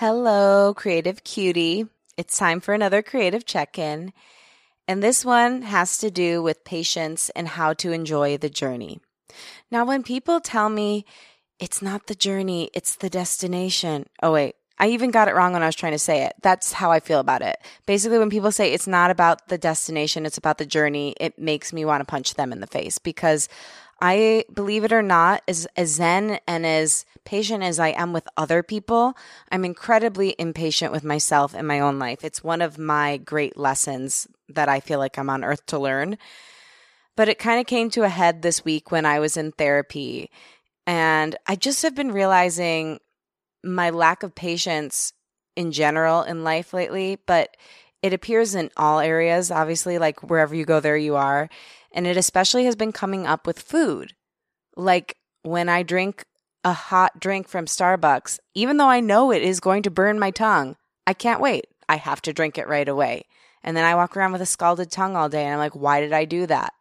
Hello, creative cutie. It's time for another creative check in. And this one has to do with patience and how to enjoy the journey. Now, when people tell me it's not the journey, it's the destination. Oh, wait, I even got it wrong when I was trying to say it. That's how I feel about it. Basically, when people say it's not about the destination, it's about the journey, it makes me want to punch them in the face because I believe it or not, as, as zen and as patient as I am with other people, I'm incredibly impatient with myself and my own life. It's one of my great lessons that I feel like I'm on earth to learn. But it kind of came to a head this week when I was in therapy. And I just have been realizing my lack of patience in general in life lately, but it appears in all areas, obviously, like wherever you go, there you are. And it especially has been coming up with food. Like when I drink a hot drink from Starbucks, even though I know it is going to burn my tongue, I can't wait. I have to drink it right away. And then I walk around with a scalded tongue all day and I'm like, why did I do that?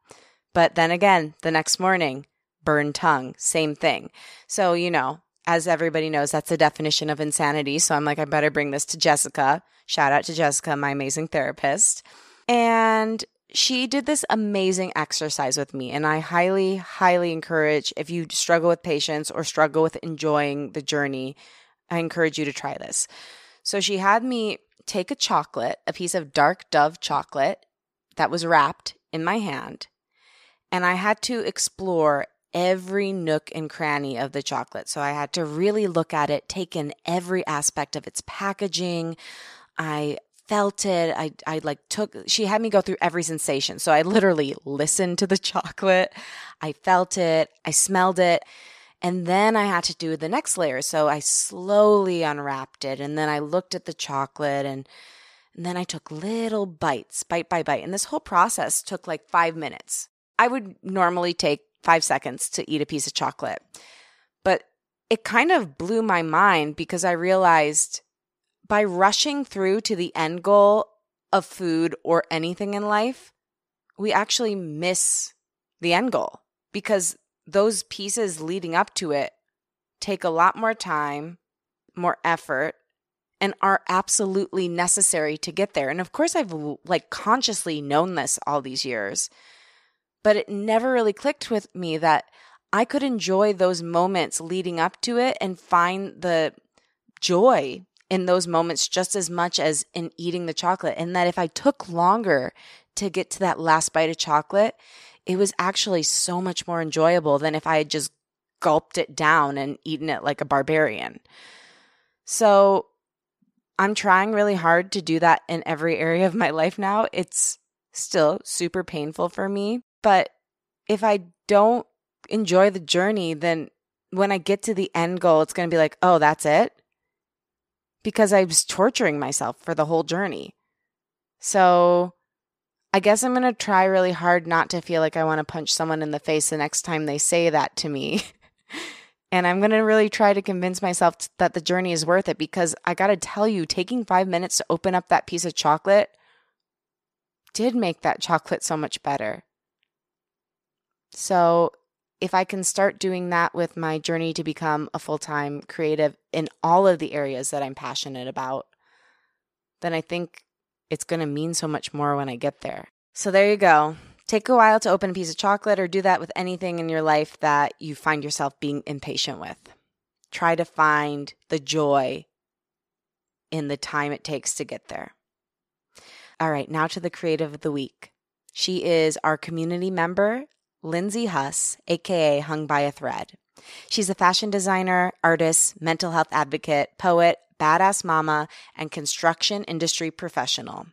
But then again, the next morning, burned tongue, same thing. So, you know, as everybody knows, that's the definition of insanity. So I'm like, I better bring this to Jessica. Shout out to Jessica, my amazing therapist. And she did this amazing exercise with me. And I highly, highly encourage if you struggle with patience or struggle with enjoying the journey, I encourage you to try this. So she had me take a chocolate, a piece of dark dove chocolate that was wrapped in my hand, and I had to explore every nook and cranny of the chocolate. So I had to really look at it, take in every aspect of its packaging. I felt it. I, I like took, she had me go through every sensation. So I literally listened to the chocolate. I felt it. I smelled it. And then I had to do the next layer. So I slowly unwrapped it and then I looked at the chocolate and, and then I took little bites, bite by bite. And this whole process took like five minutes. I would normally take five seconds to eat a piece of chocolate. But it kind of blew my mind because I realized by rushing through to the end goal of food or anything in life, we actually miss the end goal because those pieces leading up to it take a lot more time, more effort, and are absolutely necessary to get there. And of course, I've like consciously known this all these years, but it never really clicked with me that I could enjoy those moments leading up to it and find the joy in those moments just as much as in eating the chocolate. And that if I took longer to get to that last bite of chocolate, it was actually so much more enjoyable than if I had just gulped it down and eaten it like a barbarian. So I'm trying really hard to do that in every area of my life now. It's still super painful for me. But if I don't enjoy the journey, then when I get to the end goal, it's going to be like, oh, that's it because I was torturing myself for the whole journey. So I guess I'm going to try really hard not to feel like I want to punch someone in the face the next time they say that to me. and I'm going to really try to convince myself that the journey is worth it because I got to tell you, taking five minutes to open up that piece of chocolate did make that chocolate so much better. So if I can start doing that with my journey to become a full time creative in all of the areas that I'm passionate about, then I think it's going to mean so much more when I get there. So there you go. Take a while to open a piece of chocolate or do that with anything in your life that you find yourself being impatient with. Try to find the joy in the time it takes to get there. All right, now to the creative of the week. She is our community member, Lindsay Huss, aka Hung by a Thread. She's a fashion designer, artist, mental health advocate, poet, badass mama, and construction industry professional.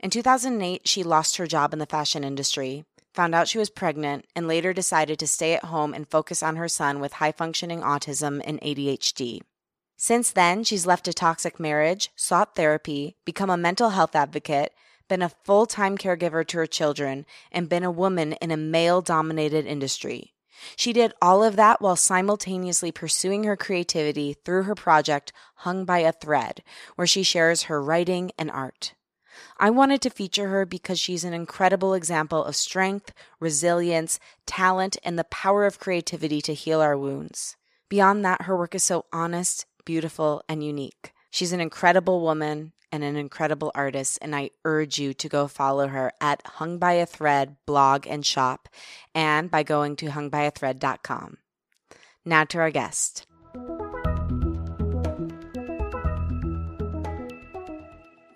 In 2008, she lost her job in the fashion industry, found out she was pregnant, and later decided to stay at home and focus on her son with high functioning autism and ADHD. Since then, she's left a toxic marriage, sought therapy, become a mental health advocate, been a full time caregiver to her children, and been a woman in a male dominated industry. She did all of that while simultaneously pursuing her creativity through her project Hung by a Thread, where she shares her writing and art. I wanted to feature her because she's an incredible example of strength, resilience, talent, and the power of creativity to heal our wounds. Beyond that, her work is so honest, beautiful, and unique. She's an incredible woman and an incredible artist, and I urge you to go follow her at Hung by a Thread blog and shop and by going to hungbyAthread.com. Now to our guest.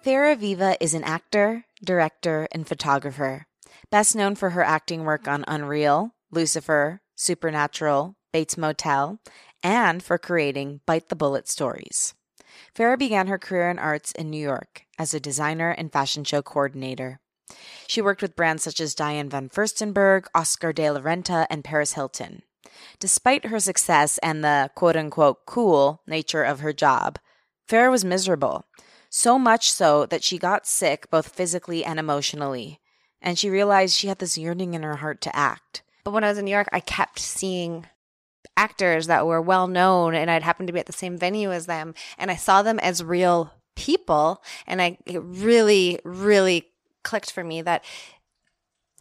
Farrah Aviva is an actor, director, and photographer, best known for her acting work on Unreal, Lucifer, Supernatural, Bates Motel, and for creating Bite the Bullet stories. Farrah began her career in arts in New York as a designer and fashion show coordinator. She worked with brands such as Diane von Furstenberg, Oscar de la Renta, and Paris Hilton. Despite her success and the quote unquote cool nature of her job, Farrah was miserable. So much so that she got sick both physically and emotionally. And she realized she had this yearning in her heart to act. But when I was in New York, I kept seeing actors that were well known and I'd happened to be at the same venue as them and I saw them as real people and I it really really clicked for me that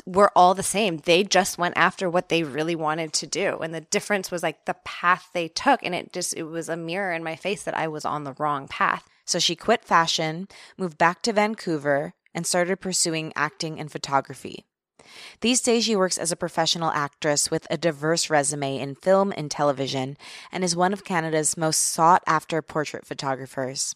we're all the same. They just went after what they really wanted to do. And the difference was like the path they took. And it just, it was a mirror in my face that I was on the wrong path. So she quit fashion, moved back to Vancouver, and started pursuing acting and photography. These days, she works as a professional actress with a diverse resume in film and television and is one of Canada's most sought after portrait photographers.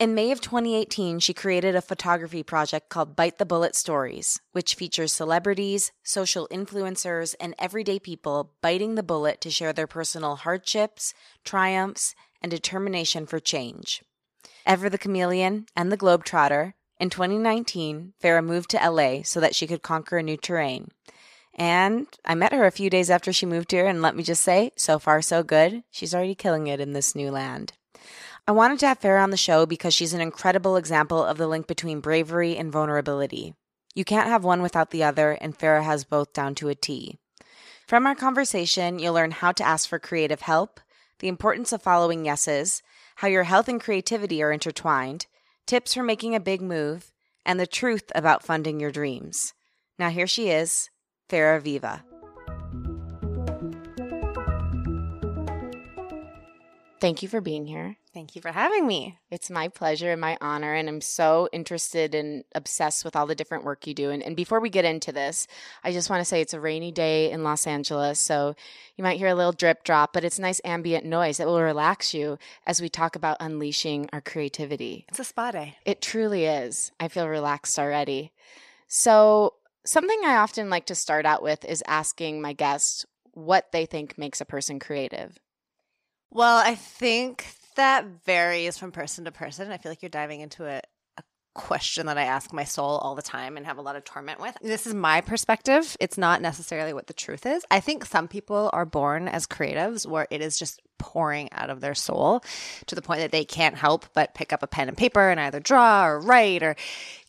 In May of 2018, she created a photography project called Bite the Bullet Stories, which features celebrities, social influencers, and everyday people biting the bullet to share their personal hardships, triumphs, and determination for change. Ever the Chameleon and the Globetrotter, in 2019, Farrah moved to LA so that she could conquer a new terrain. And I met her a few days after she moved here, and let me just say, so far so good. She's already killing it in this new land. I wanted to have Farrah on the show because she's an incredible example of the link between bravery and vulnerability. You can't have one without the other, and Farrah has both down to a T. From our conversation, you'll learn how to ask for creative help, the importance of following yeses, how your health and creativity are intertwined, tips for making a big move, and the truth about funding your dreams. Now, here she is, Farrah Aviva. Thank you for being here. Thank you for having me. It's my pleasure and my honor. And I'm so interested and obsessed with all the different work you do. And, and before we get into this, I just want to say it's a rainy day in Los Angeles. So you might hear a little drip drop, but it's nice ambient noise that will relax you as we talk about unleashing our creativity. It's a spa day. It truly is. I feel relaxed already. So, something I often like to start out with is asking my guests what they think makes a person creative. Well, I think that varies from person to person. I feel like you're diving into a question that I ask my soul all the time and have a lot of torment with. This is my perspective. It's not necessarily what the truth is. I think some people are born as creatives where it is just pouring out of their soul to the point that they can't help but pick up a pen and paper and either draw or write or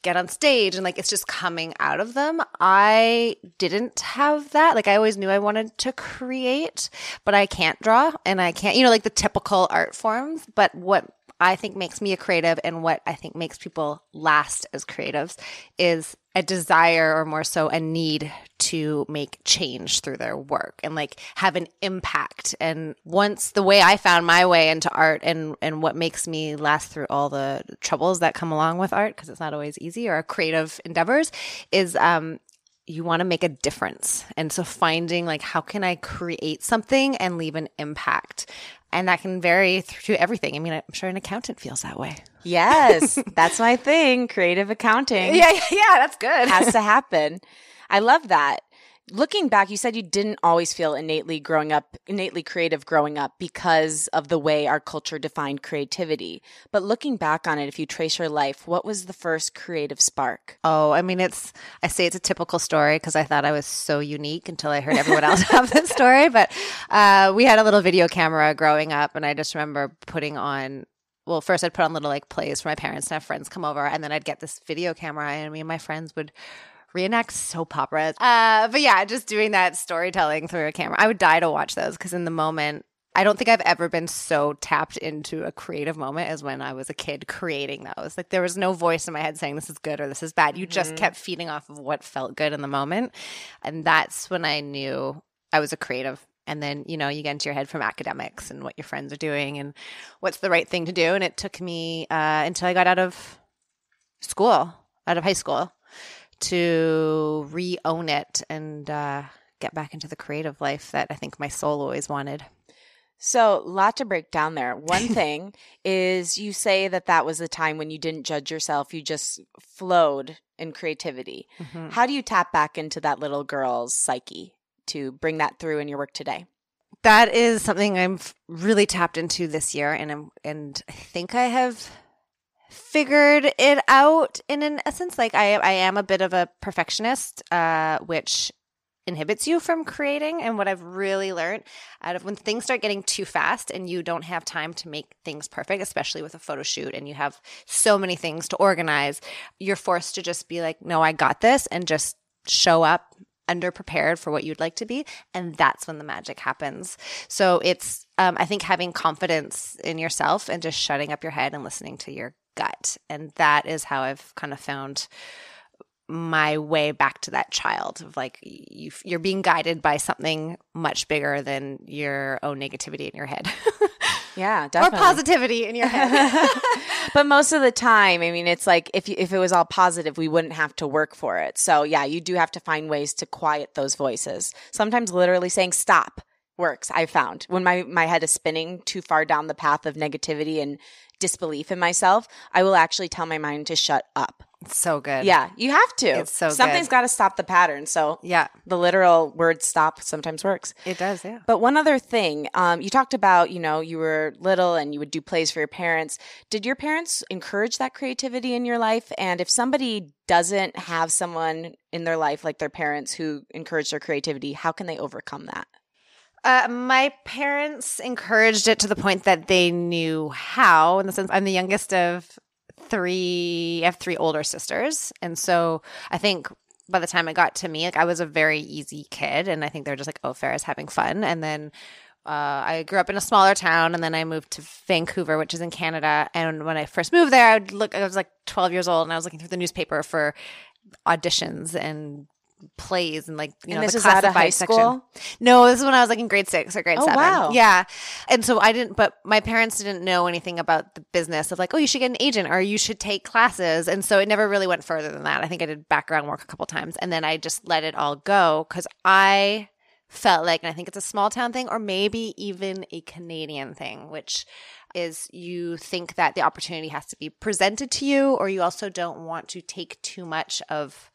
get on stage and like it's just coming out of them. I didn't have that. Like I always knew I wanted to create, but I can't draw and I can't, you know, like the typical art forms. But what I think makes me a creative and what I think makes people last as creatives is a desire or more so a need to make change through their work and like have an impact. And once the way I found my way into art and, and what makes me last through all the troubles that come along with art, because it's not always easy or creative endeavors, is um, you want to make a difference. And so finding like, how can I create something and leave an impact? And that can vary through everything. I mean, I'm sure an accountant feels that way. Yes, that's my thing. Creative accounting. Yeah, yeah, that's good. has to happen. I love that. Looking back, you said you didn't always feel innately growing up, innately creative growing up because of the way our culture defined creativity. But looking back on it, if you trace your life, what was the first creative spark? Oh, I mean, it's, I say it's a typical story because I thought I was so unique until I heard everyone else have this story. But uh, we had a little video camera growing up, and I just remember putting on well, first I'd put on little like plays for my parents to have friends come over, and then I'd get this video camera, and me and my friends would reenact soap operas. Uh, but yeah, just doing that storytelling through a camera. I would die to watch those because in the moment, I don't think I've ever been so tapped into a creative moment as when I was a kid creating those. Like there was no voice in my head saying this is good or this is bad. You just mm-hmm. kept feeding off of what felt good in the moment. And that's when I knew I was a creative. And then, you know, you get into your head from academics and what your friends are doing and what's the right thing to do. And it took me uh, until I got out of school, out of high school, to re own it and uh, get back into the creative life that I think my soul always wanted. So, lot to break down there. One thing is you say that that was a time when you didn't judge yourself, you just flowed in creativity. Mm-hmm. How do you tap back into that little girl's psyche to bring that through in your work today? That is something I'm really tapped into this year and I'm and I think I have figured it out in an essence. Like I, I am a bit of a perfectionist, uh, which inhibits you from creating. And what I've really learned out of when things start getting too fast and you don't have time to make things perfect, especially with a photo shoot and you have so many things to organize, you're forced to just be like, no, I got this and just show up underprepared for what you'd like to be and that's when the magic happens so it's um, i think having confidence in yourself and just shutting up your head and listening to your gut. And that is how I've kind of found my way back to that child of like you you're being guided by something much bigger than your own negativity in your head. yeah, definitely. Or positivity in your head. but most of the time, I mean, it's like if you, if it was all positive, we wouldn't have to work for it. So, yeah, you do have to find ways to quiet those voices. Sometimes literally saying stop works. I found when my my head is spinning too far down the path of negativity and disbelief in myself, I will actually tell my mind to shut up. It's so good. Yeah, you have to. It's so Something's got to stop the pattern. So, yeah, the literal word stop sometimes works. It does, yeah. But one other thing, um, you talked about, you know, you were little and you would do plays for your parents. Did your parents encourage that creativity in your life? And if somebody doesn't have someone in their life like their parents who encourage their creativity, how can they overcome that? Uh, my parents encouraged it to the point that they knew how. In the sense, I'm the youngest of three. I have three older sisters, and so I think by the time it got to me, like I was a very easy kid, and I think they're just like, "Oh, Farrah's having fun." And then uh, I grew up in a smaller town, and then I moved to Vancouver, which is in Canada. And when I first moved there, I would look. I was like 12 years old, and I was looking through the newspaper for auditions and plays and like you and know this the classified high section. School? No, this is when I was like in grade six or grade oh, seven. Wow. Yeah, and so I didn't. But my parents didn't know anything about the business of like, oh, you should get an agent or you should take classes, and so it never really went further than that. I think I did background work a couple times, and then I just let it all go because I felt like, and I think it's a small town thing or maybe even a Canadian thing, which is you think that the opportunity has to be presented to you, or you also don't want to take too much of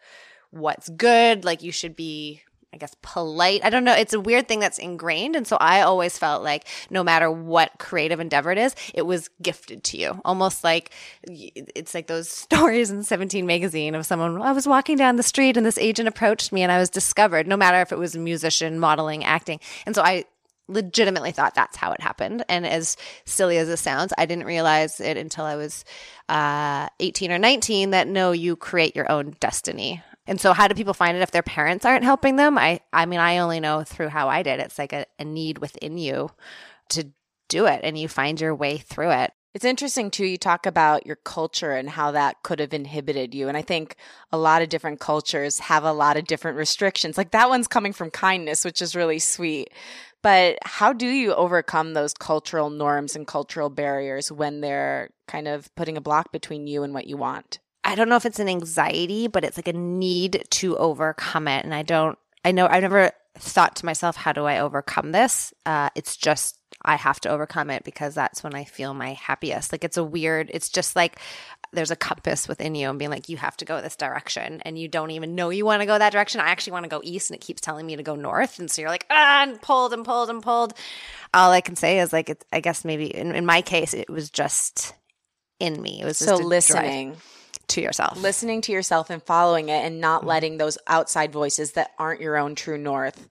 what's good. Like you should be I guess polite. I don't know. It's a weird thing that's ingrained. And so I always felt like no matter what creative endeavor it is, it was gifted to you. Almost like it's like those stories in 17 magazine of someone, I was walking down the street and this agent approached me and I was discovered, no matter if it was a musician, modeling, acting. And so I legitimately thought that's how it happened. And as silly as it sounds, I didn't realize it until I was uh, 18 or 19 that no, you create your own destiny. And so how do people find it if their parents aren't helping them? I I mean, I only know through how I did. It's like a, a need within you to do it and you find your way through it. It's interesting too. You talk about your culture and how that could have inhibited you. And I think a lot of different cultures have a lot of different restrictions. Like that one's coming from kindness, which is really sweet. But how do you overcome those cultural norms and cultural barriers when they're kind of putting a block between you and what you want? I don't know if it's an anxiety, but it's like a need to overcome it. And I don't, I know I've never thought to myself, how do I overcome this? Uh, it's just, I have to overcome it because that's when I feel my happiest. Like it's a weird, it's just like there's a compass within you and being like, you have to go this direction. And you don't even know you want to go that direction. I actually want to go east and it keeps telling me to go north. And so you're like, ah, and pulled and pulled and pulled. All I can say is like, it's, I guess maybe in, in my case, it was just in me. It was so listening to yourself, listening to yourself and following it and not mm-hmm. letting those outside voices that aren't your own true north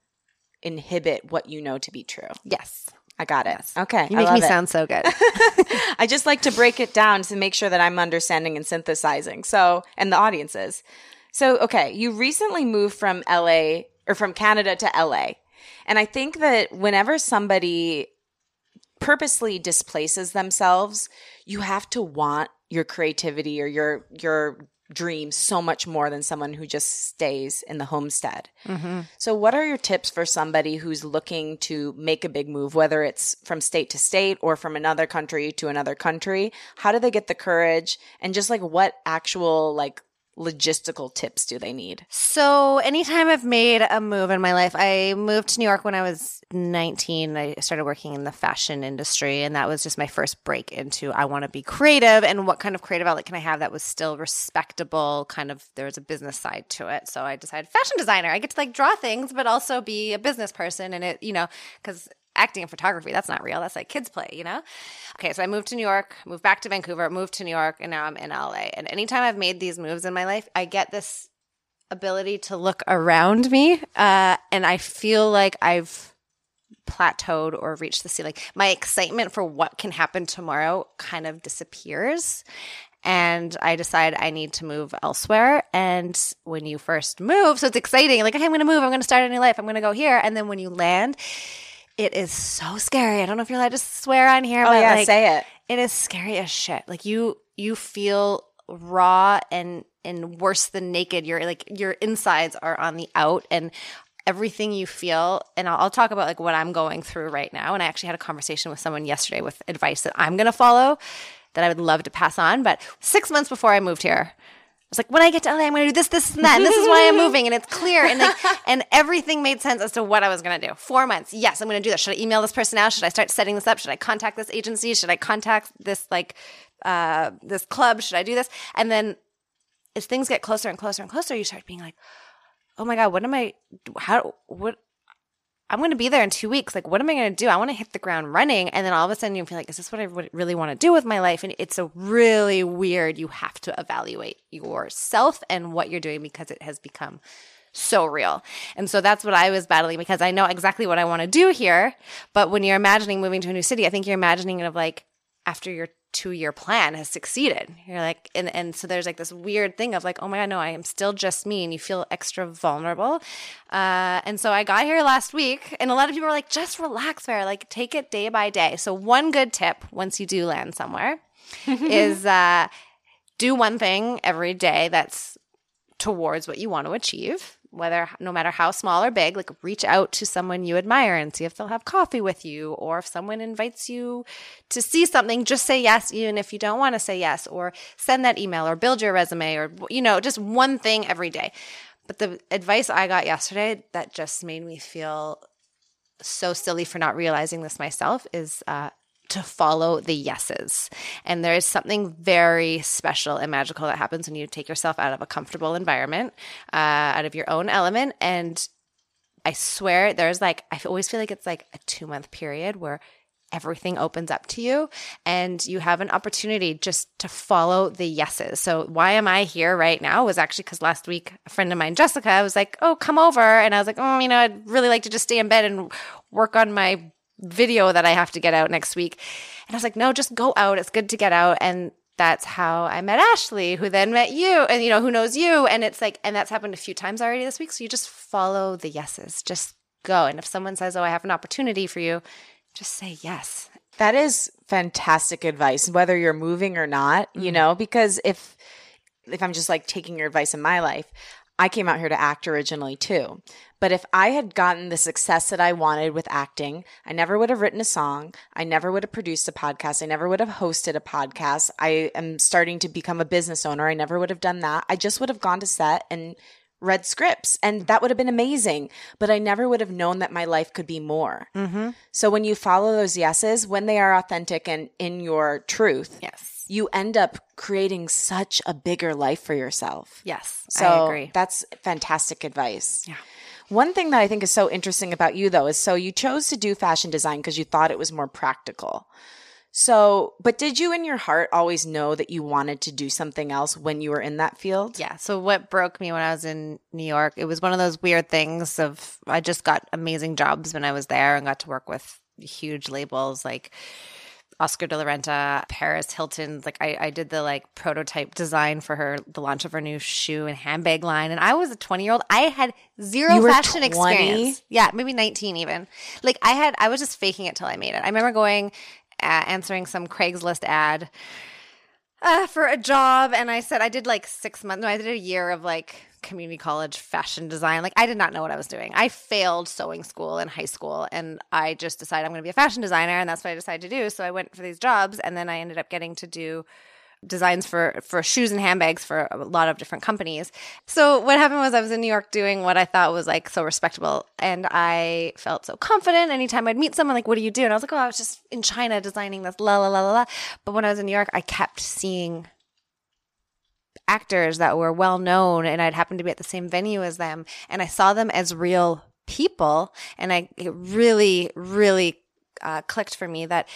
inhibit what you know to be true. Yes. I got it. Yes. Okay. You make me it. sound so good. I just like to break it down to make sure that I'm understanding and synthesizing. So, and the audiences. So, okay, you recently moved from LA or from Canada to LA. And I think that whenever somebody purposely displaces themselves, you have to want your creativity or your your dreams so much more than someone who just stays in the homestead. Mm-hmm. So, what are your tips for somebody who's looking to make a big move, whether it's from state to state or from another country to another country? How do they get the courage? And just like what actual like logistical tips do they need? So, anytime I've made a move in my life, I moved to New York when I was 19. I started working in the fashion industry, and that was just my first break into I want to be creative and what kind of creative outlet can I have that was still respectable, kind of there was a business side to it. So, I decided fashion designer. I get to like draw things, but also be a business person. And it, you know, because acting and photography, that's not real. That's like kids play, you know? Okay, so I moved to New York, moved back to Vancouver, moved to New York, and now I'm in LA. And anytime I've made these moves in my life, I get this ability to look around me uh, and I feel like I've plateaued or reached the ceiling. My excitement for what can happen tomorrow kind of disappears. And I decide I need to move elsewhere. And when you first move, so it's exciting, like, I'm going to move, I'm going to start a new life, I'm going to go here. And then when you land, it is so scary. I don't know if you're allowed to swear on here. Oh but yeah, like, say it. It is scary as shit. Like you, you feel raw and and worse than naked. You're like your insides are on the out and everything you feel. And I'll, I'll talk about like what I'm going through right now. And I actually had a conversation with someone yesterday with advice that I'm going to follow that I would love to pass on. But six months before I moved here, was like, when I get to LA, I'm going to do this, this, and that. And this is why I'm moving. And it's clear. And like, and everything made sense as to what I was going to do. Four months. Yes, I'm going to do this. Should I email this person now? Should I start setting this up? Should I contact this agency? Should I contact this, like, uh, this club? Should I do this? And then as things get closer and closer and closer, you start being like, oh my God, what am I, how, what, I'm going to be there in two weeks. Like, what am I going to do? I want to hit the ground running. And then all of a sudden you feel like, is this what I really want to do with my life? And it's a really weird, you have to evaluate yourself and what you're doing because it has become so real. And so that's what I was battling because I know exactly what I want to do here. But when you're imagining moving to a new city, I think you're imagining it of like after you're two year plan has succeeded. You're like, and, and so there's like this weird thing of like, oh my God, no, I am still just me. And you feel extra vulnerable. Uh, and so I got here last week, and a lot of people were like, just relax, Farrah, like take it day by day. So, one good tip once you do land somewhere is uh, do one thing every day that's towards what you want to achieve whether no matter how small or big like reach out to someone you admire and see if they'll have coffee with you or if someone invites you to see something just say yes even if you don't want to say yes or send that email or build your resume or you know just one thing every day. But the advice i got yesterday that just made me feel so silly for not realizing this myself is uh, to follow the yeses. And there is something very special and magical that happens when you take yourself out of a comfortable environment, uh, out of your own element. And I swear there's like, I always feel like it's like a two month period where everything opens up to you and you have an opportunity just to follow the yeses. So why am I here right now was actually because last week a friend of mine, Jessica, was like, "Oh, come over," and I was like, "Oh, you know, I'd really like to just stay in bed and work on my video that I have to get out next week. And I was like, no, just go out. It's good to get out. And that's how I met Ashley, who then met you, and you know, who knows you. And it's like, and that's happened a few times already this week. So you just follow the yeses, just go. And if someone says, oh, I have an opportunity for you, just say yes. That is fantastic advice, whether you're moving or not, you mm-hmm. know, because if, if I'm just like taking your advice in my life, I came out here to act originally too. But if I had gotten the success that I wanted with acting, I never would have written a song. I never would have produced a podcast. I never would have hosted a podcast. I am starting to become a business owner. I never would have done that. I just would have gone to set and read scripts and that would have been amazing but i never would have known that my life could be more Mm-hmm. so when you follow those yeses when they are authentic and in your truth Yes. You end up creating such a bigger life for yourself Yes. so I agree. that's fantastic advice Yeah. one thing that i think is so interesting about you though is so you chose to do fashion design because you thought it was more practical so but did you in your heart always know that you wanted to do something else when you were in that field Yeah. So what broke me when I was in New York, it was one of those weird things of I just got amazing jobs when I was there and got to work with huge labels like Oscar de la Renta, Paris Hilton. Like I, I did the like prototype design for her, the launch of her new shoe and handbag line. And I was a 20 year old. I had zero fashion 20? experience. Yeah, maybe 19 even. Like I had, I was just faking it till I made it. I remember going, uh, answering some Craigslist ad uh, for a job and I said I did like six months. No, I did a year of like community college fashion design. Like I did not know what I was doing. I failed sewing school in high school and I just decided I'm going to be a fashion designer and that's what I decided to do. So I went for these jobs and then I ended up getting to do designs for for shoes and handbags for a lot of different companies. So what happened was I was in New York doing what I thought was like so respectable and I felt so confident anytime I'd meet someone like what do you do? And I was like, "Oh, I was just in China designing this la la la la la." But when I was in New York, I kept seeing actors that were well known and I'd happened to be at the same venue as them and I saw them as real people and I it really really uh, clicked for me that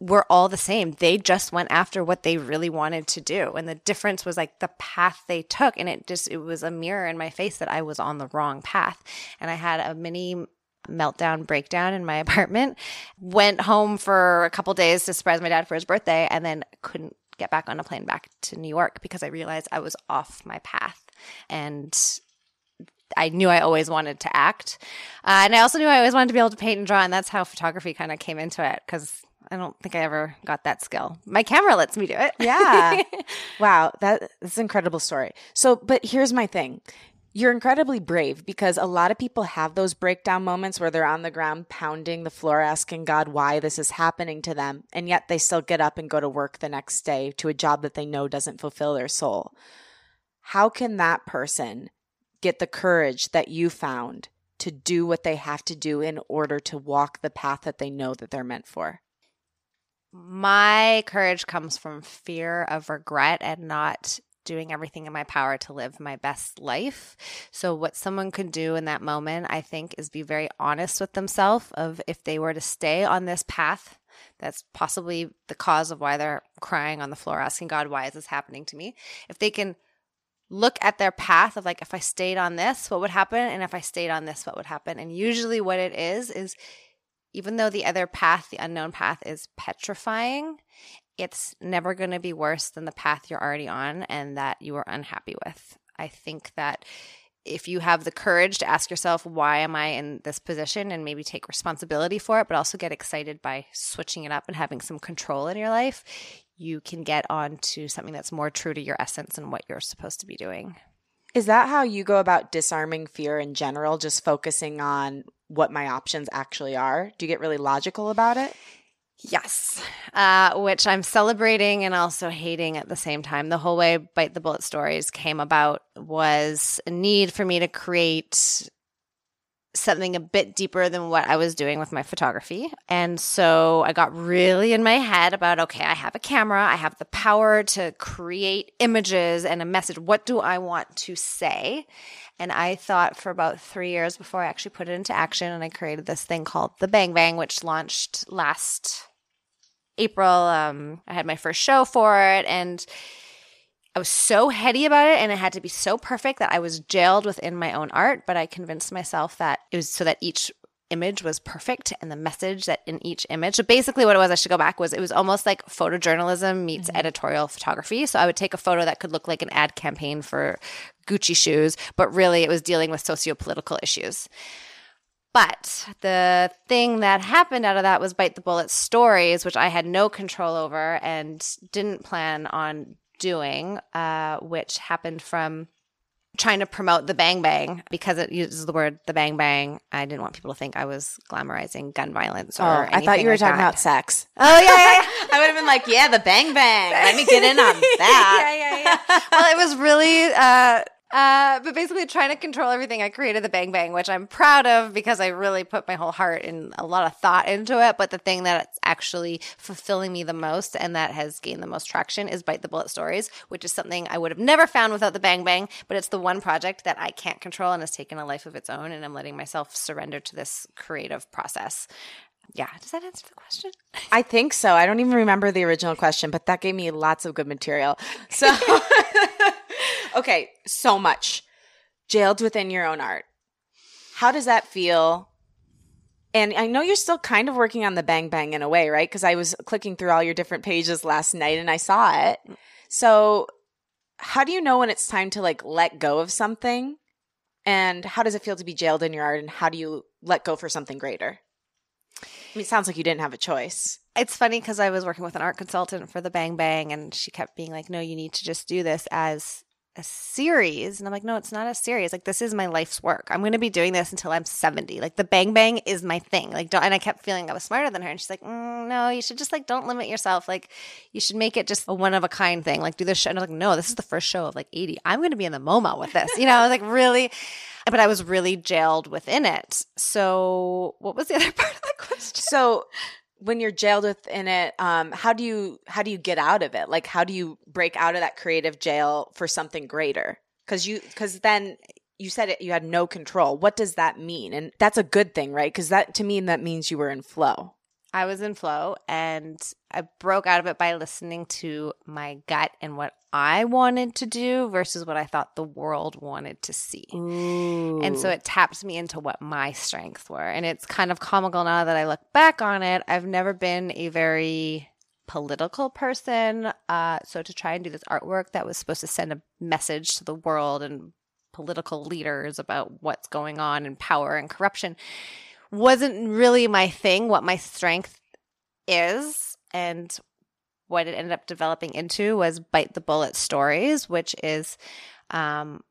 we're all the same. They just went after what they really wanted to do. And the difference was like the path they took. And it just, it was a mirror in my face that I was on the wrong path. And I had a mini meltdown breakdown in my apartment, went home for a couple days to surprise my dad for his birthday, and then couldn't get back on a plane back to New York because I realized I was off my path. And I knew I always wanted to act. Uh, and I also knew I always wanted to be able to paint and draw. And that's how photography kind of came into it because I don't think I ever got that skill. My camera lets me do it. Yeah. wow, that, that's an incredible story. So, but here's my thing. You're incredibly brave because a lot of people have those breakdown moments where they're on the ground pounding the floor asking God why this is happening to them and yet they still get up and go to work the next day to a job that they know doesn't fulfill their soul. How can that person get the courage that you found to do what they have to do in order to walk the path that they know that they're meant for? My courage comes from fear of regret and not doing everything in my power to live my best life. So what someone could do in that moment, I think, is be very honest with themselves of if they were to stay on this path that's possibly the cause of why they're crying on the floor asking God, why is this happening to me? If they can look at their path of like if I stayed on this, what would happen? And if I stayed on this, what would happen? And usually what it is is even though the other path, the unknown path, is petrifying, it's never going to be worse than the path you're already on and that you are unhappy with. I think that if you have the courage to ask yourself, why am I in this position, and maybe take responsibility for it, but also get excited by switching it up and having some control in your life, you can get on to something that's more true to your essence and what you're supposed to be doing. Is that how you go about disarming fear in general, just focusing on what my options actually are? Do you get really logical about it? Yes, uh, which I'm celebrating and also hating at the same time. The whole way Bite the Bullet stories came about was a need for me to create something a bit deeper than what I was doing with my photography. And so I got really in my head about okay, I have a camera, I have the power to create images and a message. What do I want to say? And I thought for about three years before I actually put it into action, and I created this thing called the Bang Bang, which launched last April. Um, I had my first show for it, and I was so heady about it, and it had to be so perfect that I was jailed within my own art. But I convinced myself that it was so that each image was perfect and the message that in each image. So basically what it was, I should go back, was it was almost like photojournalism meets editorial photography. So I would take a photo that could look like an ad campaign for Gucci shoes, but really it was dealing with socio-political issues. But the thing that happened out of that was Bite the Bullet stories, which I had no control over and didn't plan on doing, uh, which happened from trying to promote the bang bang because it uses the word the bang bang. I didn't want people to think I was glamorizing gun violence or Oh, I thought you were like talking that. about sex. Oh yeah, yeah, yeah. I would have been like, yeah, the bang bang. Let me get in on that. yeah, yeah, yeah. well, it was really uh, Uh, but basically, trying to control everything, I created the Bang Bang, which I'm proud of because I really put my whole heart and a lot of thought into it. But the thing that's actually fulfilling me the most and that has gained the most traction is Bite the Bullet Stories, which is something I would have never found without the Bang Bang. But it's the one project that I can't control and has taken a life of its own. And I'm letting myself surrender to this creative process. Yeah. Does that answer the question? I think so. I don't even remember the original question, but that gave me lots of good material. So, okay, so much jailed within your own art. How does that feel? And I know you're still kind of working on the Bang Bang in a way, right? Because I was clicking through all your different pages last night and I saw it. So, how do you know when it's time to like let go of something? And how does it feel to be jailed in your art? And how do you let go for something greater? I mean, it sounds like you didn't have a choice. It's funny because I was working with an art consultant for the Bang Bang, and she kept being like, "No, you need to just do this as a series." And I'm like, "No, it's not a series. Like this is my life's work. I'm going to be doing this until I'm 70. Like the Bang Bang is my thing. Like, don't." And I kept feeling I was smarter than her, and she's like, mm, "No, you should just like don't limit yourself. Like you should make it just a one of a kind thing. Like do this show." And I'm like, "No, this is the first show of like 80. I'm going to be in the MoMA with this. You know, like really." But I was really jailed within it. So, what was the other part of the question? So when you're jailed within it, um, how do you how do you get out of it? Like how do you break out of that creative jail for something greater? Because you because then you said it you had no control. What does that mean? And that's a good thing, right? Because that to me that means you were in flow. I was in flow and I broke out of it by listening to my gut and what I wanted to do versus what I thought the world wanted to see. Ooh. And so it taps me into what my strengths were. And it's kind of comical now that I look back on it. I've never been a very political person. Uh, so to try and do this artwork that was supposed to send a message to the world and political leaders about what's going on in power and corruption wasn't really my thing, what my strength is. And what it ended up developing into was Bite the Bullet Stories, which is um,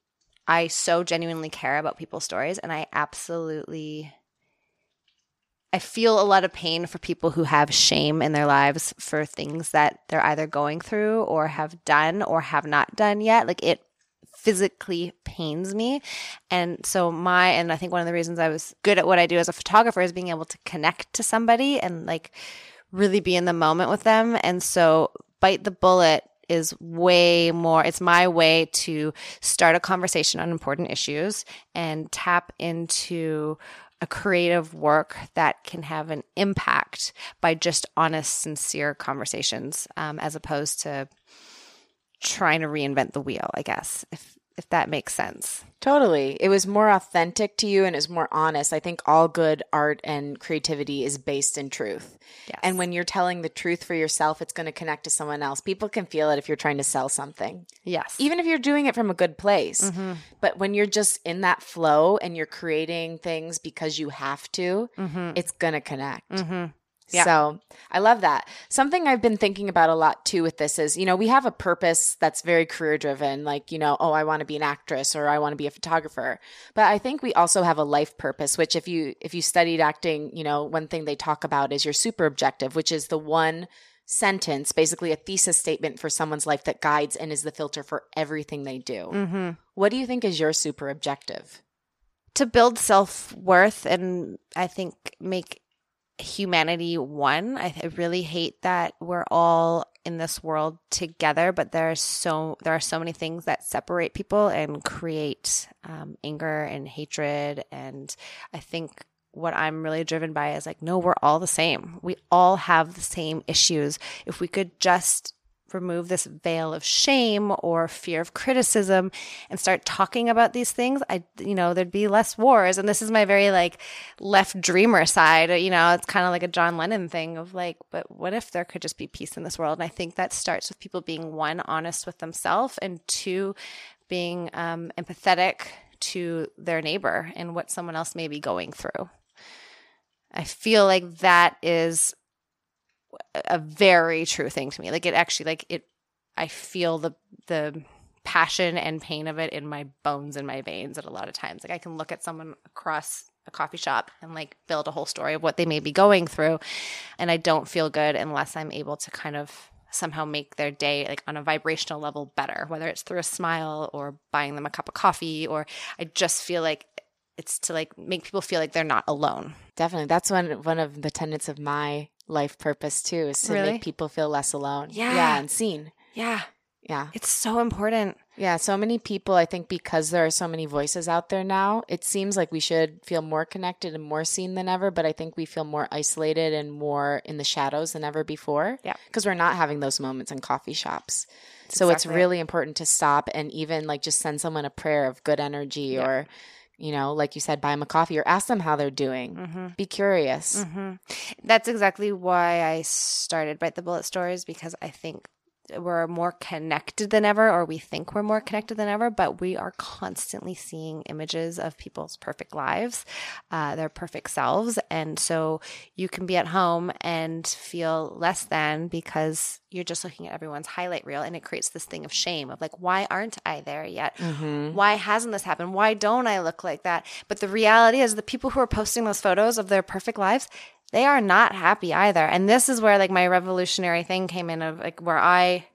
I so genuinely care about people's stories and I absolutely I feel a lot of pain for people who have shame in their lives for things that they're either going through or have done or have not done yet. Like it physically pains me. And so my and I think one of the reasons I was good at what I do as a photographer is being able to connect to somebody and like really be in the moment with them. And so bite the bullet is way more it's my way to start a conversation on important issues and tap into a creative work that can have an impact by just honest sincere conversations um, as opposed to trying to reinvent the wheel i guess if if that makes sense. Totally. It was more authentic to you and is more honest. I think all good art and creativity is based in truth. Yes. And when you're telling the truth for yourself, it's going to connect to someone else. People can feel it if you're trying to sell something. Yes. Even if you're doing it from a good place. Mm-hmm. But when you're just in that flow and you're creating things because you have to, Mm-hmm. it's going to connect. Mm-hmm. Yeah. So I love that. Something I've been thinking about a lot too with this is, you know, we have a purpose that's very career driven, like, you know, oh, I want to be an actress or I want to be a photographer. But I think we also have a life purpose, which if you if you studied acting, you know, one thing they talk about is your super objective, which is the one sentence, basically a thesis statement for someone's life that guides and is the filter for everything they do. Mm-hmm. What do you think is your super objective? To build self worth and I think make humanity one. I, I really hate that we're all in this world together, but there's so there are so many things that separate people and create um, anger and hatred. And I think what I'm really driven by is like, no, we're all the same. We all have the same issues. If we could just remove this veil of shame or fear of criticism and start talking about these things i you know there'd be less wars. And this is my very like left dreamer side. You know it's kind of like a john lennon thing of like but what if there could just be peace in this world? And i think that starts with people being one honest with themselves and two being um, empathetic to their neighbor and what someone else may be going through. I feel like that is a very true thing to me. Like it actually like it I feel the the passion and pain of it in my bones and my veins at a lot of times. Like I can look at someone across a coffee shop and like build a whole story of what they may be going through and I don't feel good unless I'm able to kind of somehow make their day like on a vibrational level better, whether it's through a smile or buying them a cup of coffee or I just feel like it's to like make people feel like they're not alone. Definitely. That's one one of the tenets of my life purpose too is to Really? make people feel less alone. Yeah. Yeah, and seen. Yeah. Yeah. It's so important. Yeah, so many people, I think because there are so many voices out there now, it seems like we should feel more connected and more seen than ever, but I think we feel more isolated and more in the shadows than ever before. Yeah. Because we're not having those moments in coffee shops. so it's exactly it. really important to stop and even like just send someone a prayer of good energy Yeah. or, you know, like you said, buy them a coffee or ask them how they're doing. Mm-hmm. Be curious. hmm That's exactly why I started Bite the Bullet Stories because I think we're more connected than ever, or we think we're more connected than ever, but we are constantly seeing images of people's perfect lives, uh, their perfect selves. And so you can be at home and feel less than because you're just looking at everyone's highlight reel and it creates this thing of shame of like, why aren't I there yet? Mm-hmm. why hasn't this happened? Why don't I look like that? But the reality is, the people who are posting those photos of their perfect lives, they are not happy either. And this is where like my revolutionary thing came in of like where I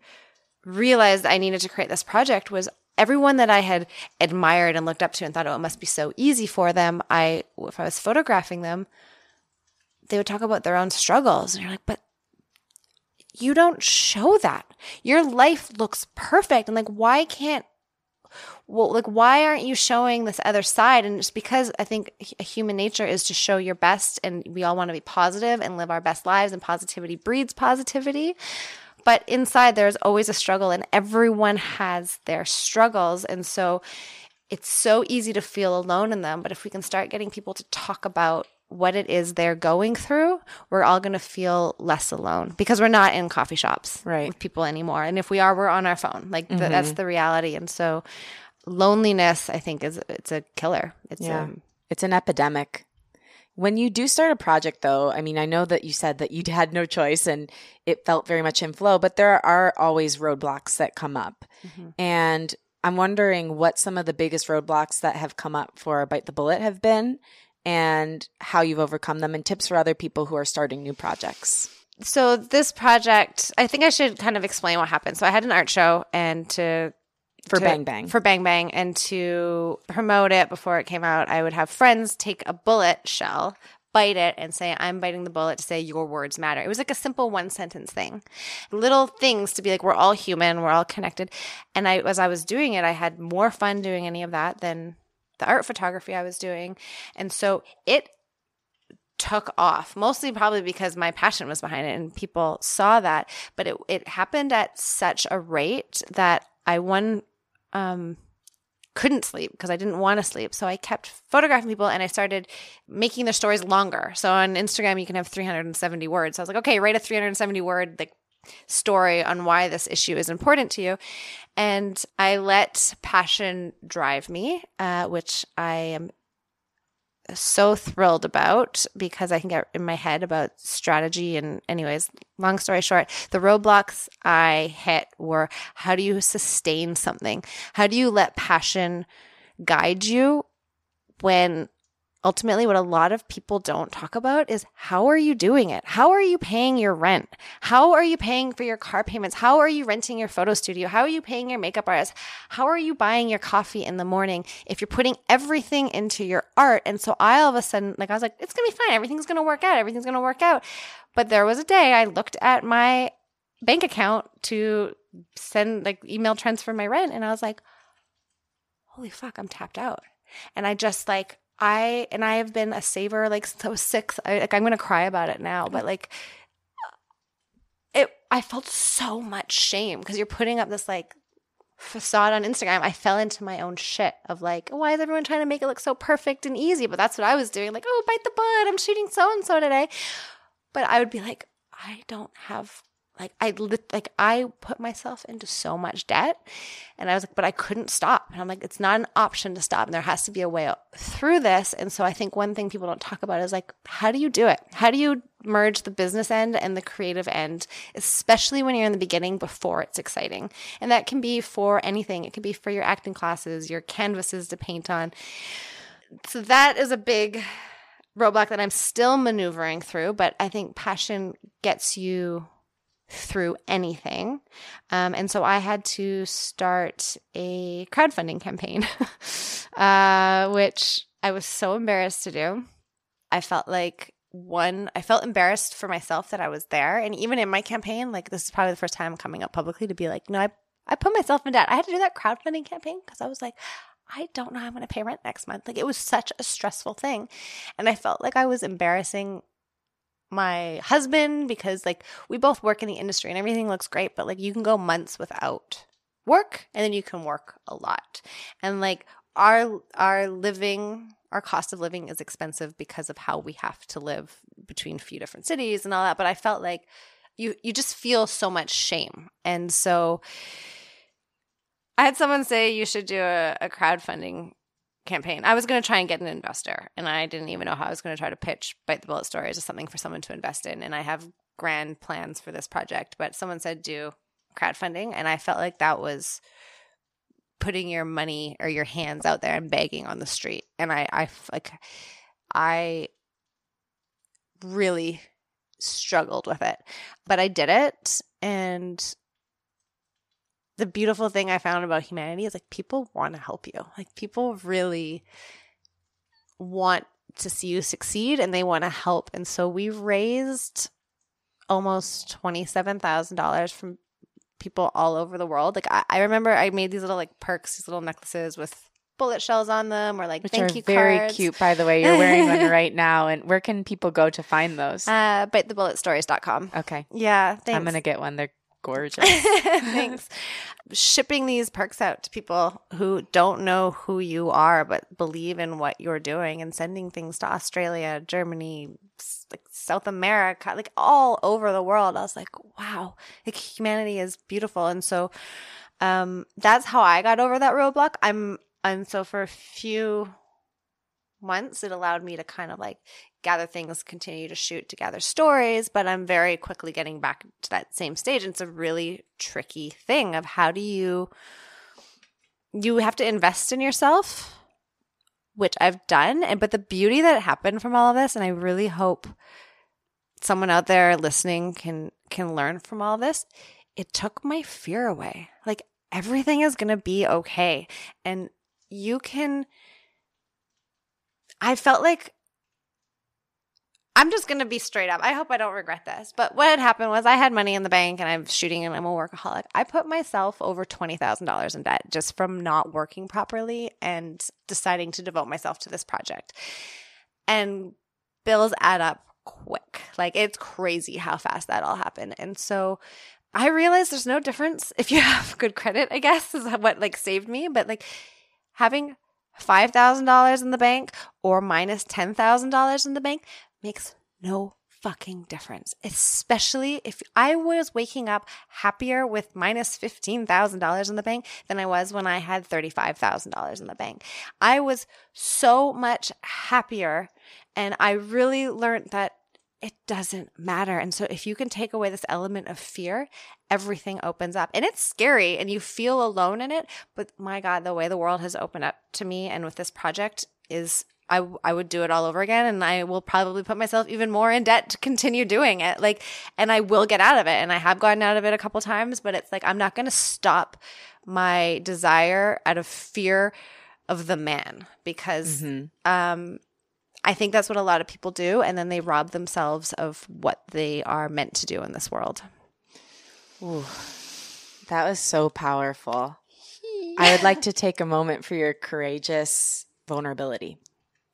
realized I needed to create this project was everyone that I had admired and looked up to and thought, oh, it must be so easy for them. I, if I was photographing them, they would talk about their own struggles. And you're like, but you don't show that. Your life looks perfect. And like, why can't well, like, why aren't you showing this other side? And it's because I think human nature is to show your best, and we all want to be positive and live our best lives, and positivity breeds positivity. But inside, there's always a struggle, and everyone has their struggles. And so it's so easy to feel alone in them. But if we can start getting people to talk about what it is they're going through, we're all going to feel less alone because we're not in coffee shops Right. with people anymore. And if we are, we're on our phone. Like th- that's the reality. And so loneliness, I think, is it's a killer. It's Yeah. um, It's an epidemic. When you do start a project, though, I mean, I know that you said that you had no choice and it felt very much in flow, but there are always roadblocks that come up. And I'm wondering what some of the biggest roadblocks that have come up for Bite the Bullet have been and how you've overcome them and tips for other people who are starting new projects. so this project, I think I should kind of explain what happened. So I had an art show and to For to- Bang Bang. for Bang Bang and to promote it before it came out, I would have friends take a bullet shell, bite it, and say, I'm biting the bullet to say your words matter. It was like a simple one sentence thing. Little things to be like, we're all human, we're all connected. And I as I was doing it, I had more fun doing any of that than the art photography I was doing. And so it took off mostly probably because my passion was behind it and people saw that but it, it happened at such a rate that i one um couldn't sleep because i didn't want to sleep so i kept photographing people and i started making their stories longer so on instagram you can have 370 words so i was like okay write a 370 word like story on why this issue is important to you and i let passion drive me uh, which i am so thrilled about because I can get in my head about strategy. And, anyways, long story short, the roadblocks I hit were how do you sustain something? How do you let passion guide you when ultimately what a lot of people don't talk about is how are you doing it? How are you paying your rent? How are you paying for your car payments? How are you renting your photo studio? How are you paying your makeup artist? How are you buying your coffee in the morning if you're putting everything into your art? And so I all of a sudden, like, I was like, it's going to be fine. Everything's going to work out. Everything's going to work out. But there was a day I looked at my bank account to send, like, email transfer my rent. And I was like, holy fuck, I'm tapped out. And I just like, I, and I have been a saver like since I was six. I, like, I'm to cry about it now, but like, it, I felt so much shame because you're putting up this like facade on Instagram. I fell into my own shit of like, why is everyone trying to make it look so perfect and easy? But that's what I was doing. Like, oh, bite the bullet. I'm shooting so and so today. But I would be like, I don't have like I like I put myself into so much debt, and I was like, but I couldn't stop. And I'm like, it's not an option to stop, and there has to be a way through this. And so I think one thing people don't talk about is like, how do you do it? How do you merge the business end and the creative end, especially when you're in the beginning before it's exciting? And that can be for anything. It could be for your acting classes, your canvases to paint on. So that is a big roadblock that I'm still maneuvering through, but I think passion gets you through anything. Um, and so I had to start a crowdfunding campaign, uh, which I was so embarrassed to do. I felt like one, I felt embarrassed for myself that I was there. And even in my campaign, like this is probably the first time I'm coming up publicly to be like, no, I, I put myself in debt. I had to do that crowdfunding campaign because I was like, I don't know how I'm going to pay rent next month. Like it was such a stressful thing. And I felt like I was embarrassing my husband because like we both work in the industry and everything looks great, but like you can go months without work and then you can work a lot. And like our our living our cost of living is expensive because of how we have to live between a few different cities and all that, but I felt like you you just feel so much shame. And so I had someone say you should do a, a crowdfunding campaign. I was going to try and get an investor, and I didn't even know how I was going to try to pitch Bite the Bullet Stories as something for someone to invest in. And I have grand plans for this project, but someone said do crowdfunding, and I felt like that was putting your money or your hands out there and begging on the street. And I, I like, I really struggled with it, but I did it, and the beautiful thing I found about humanity is like people want to help you. Like people really want to see you succeed and they want to help. And so we raised almost $27,000 from people all over the world. Like I, I, remember I made these little like perks, these little necklaces with bullet shells on them or like Which thank you very cards. cute by the way. You're wearing one right now and where can people go to find those? Uh, bitethebulletstories.com. okay. Yeah, thanks. I'm going to get one. They're gorgeous. Thanks. Shipping these perks out to people who don't know who you are but believe in what you're doing and sending things to Australia, Germany, like South America, like all over the world. I was like, wow, like humanity is beautiful. And so um that's how I got over that roadblock. I'm and so for a few months it allowed me to kind of like gather things, continue to shoot, to gather stories, but I'm very quickly getting back to that same stage. And it's a really tricky thing of how do you you have to invest in yourself, which I've done. And but the beauty that happened from all of this, and I really hope someone out there listening can can learn from all this, it took my fear away. Like everything is gonna be okay. And you can I felt like I'm just going to be straight up. I hope I don't regret this. But what had happened was I had money in the bank and I'm shooting and I'm a workaholic. I put myself over $20,000 in debt just from not working properly and deciding to devote myself to this project. And bills add up quick. Like it's crazy how fast that all happened. And so I realized there's no difference if you have good credit, I guess, is what like saved me. But like having $5,000 in the bank or minus $10,000 in the bank makes no fucking difference, especially if I was waking up happier with minus $15,000 in the bank than I was when I had $35,000 in the bank. I was so much happier and I really learned that it doesn't matter. And so if you can take away this element of fear, everything opens up. And it's scary and you feel alone in it, but my god, the way the world has opened up to me and with this project is I, I would do it all over again and I will probably put myself even more in debt to continue doing it. Like, and I will get out of it. And I have gotten out of it a couple times, but it's like, I'm not going to stop my desire out of fear of the man because, Mhm. um, I think that's what a lot of people do. And then they rob themselves of what they are meant to do in this world. Ooh, that was so powerful. I would like to take a moment for your courageous vulnerability.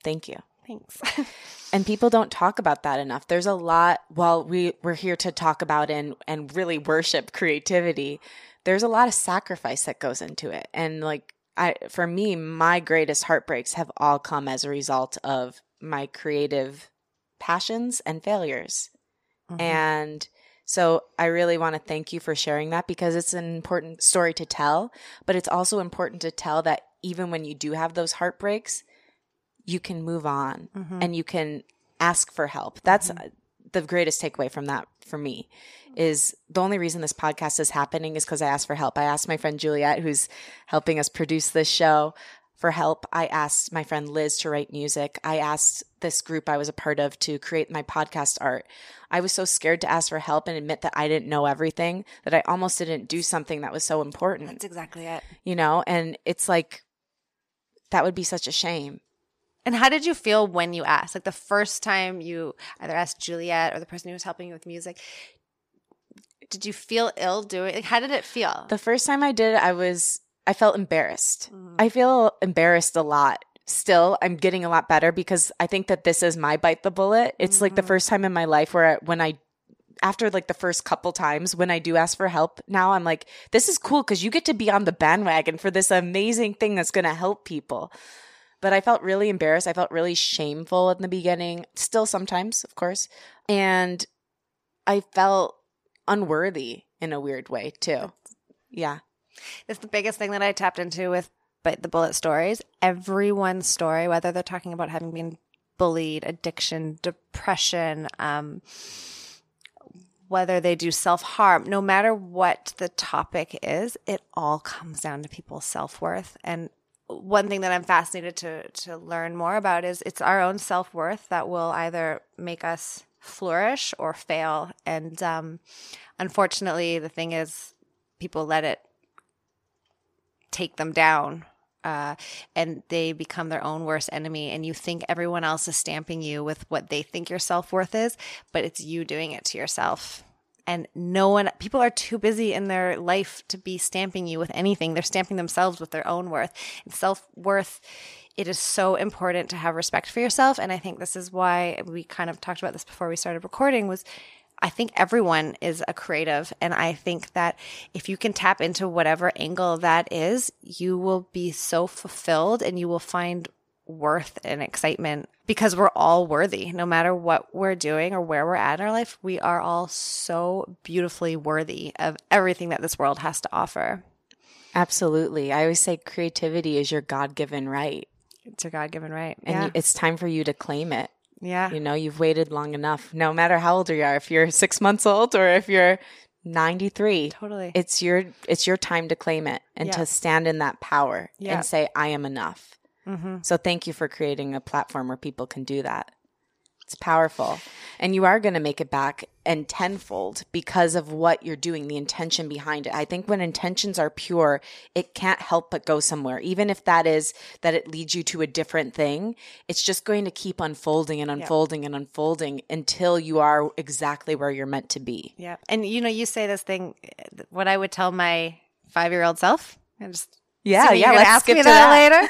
Thank you. Thanks. And people don't talk about that enough. There's a lot, while we, we're here to talk about and, and really worship creativity. There's a lot of sacrifice that goes into it. And like, I, for me, my greatest heartbreaks have all come as a result of my creative passions and failures. Mhm. And so I really want to thank you for sharing that because it's an important story to tell, but it's also important to tell that even when you do have those heartbreaks, you can move on Mhm. and you can ask for help. That's uh, the greatest takeaway from that for me is the only reason this podcast is happening is because I asked for help. I asked my friend Juliet, who's helping us produce this show, for help. I asked my friend Liz to write music. I asked this group I was a part of to create my podcast art. I was so scared to ask for help and admit that I didn't know everything that I almost didn't do something that was so important. That's exactly it. You know, and it's like that would be such a shame. And how did you feel when you asked? Like the first time you either asked Juliet or the person who was helping you with music, did you feel ill doing? Like, how did it feel? The first time I did it, I was I felt embarrassed. Mm. I feel embarrassed a lot. Still, I'm getting a lot better because I think that this is my bite the bullet. It's mm-hmm. like the mm-hmm. first time in my life where I, when I after like the first couple times when I do ask for help now, I'm like, this is cool because you get to be on the bandwagon for this amazing thing that's going to help people. But I felt really embarrassed. I felt really shameful in the beginning, still sometimes, of course. And I felt unworthy in a weird way too. Yeah. It's the biggest thing that I tapped into with Bite the Bullet stories. Everyone's story, whether they're talking about having been bullied, addiction, depression, um, whether they do self harm, no matter what the topic is, it all comes down to people's self worth. And one thing that I'm fascinated to to learn more about is it's our own self worth that will either make us flourish or fail. And um, unfortunately, the thing is, people let it take them down uh, and they become their own worst enemy. And you think everyone else is stamping you with what they think your self worth is, but it's you doing it to yourself. And no one, people are too busy in their life to be stamping you with anything. They're stamping themselves with their own worth. And self worth, it is so important to have respect for yourself. And I think this is why we kind of talked about this before we started recording was I think everyone is a creative. And I think that if you can tap into whatever angle that is, you will be so fulfilled and you will find worth and excitement because we're all worthy. No matter what we're doing or where we're at in our life, we are all so beautifully worthy of everything that this world has to offer. Absolutely. I always say creativity is your God given right. It's your God given right. And yeah. it's time for you to claim it. Yeah. You know, you've waited long enough, no matter how old you are, if you're six months old or if you're 93 totally it's your it's your time to claim it and yeah. to stand in that power yeah. and say i am enough mm-hmm. so thank you for creating a platform where people can do that it's powerful. And you are going to make it back and tenfold because of what you're doing, the intention behind it. I think when intentions are pure, it can't help but go somewhere. Even if that is that it leads you to a different thing, it's just going to keep unfolding and unfolding yeah. and unfolding until you are exactly where you're meant to be. Yeah. And you know, you say this thing, eh, what I would tell my five year old self, I just yeah, yeah. Let's ask me that, that later.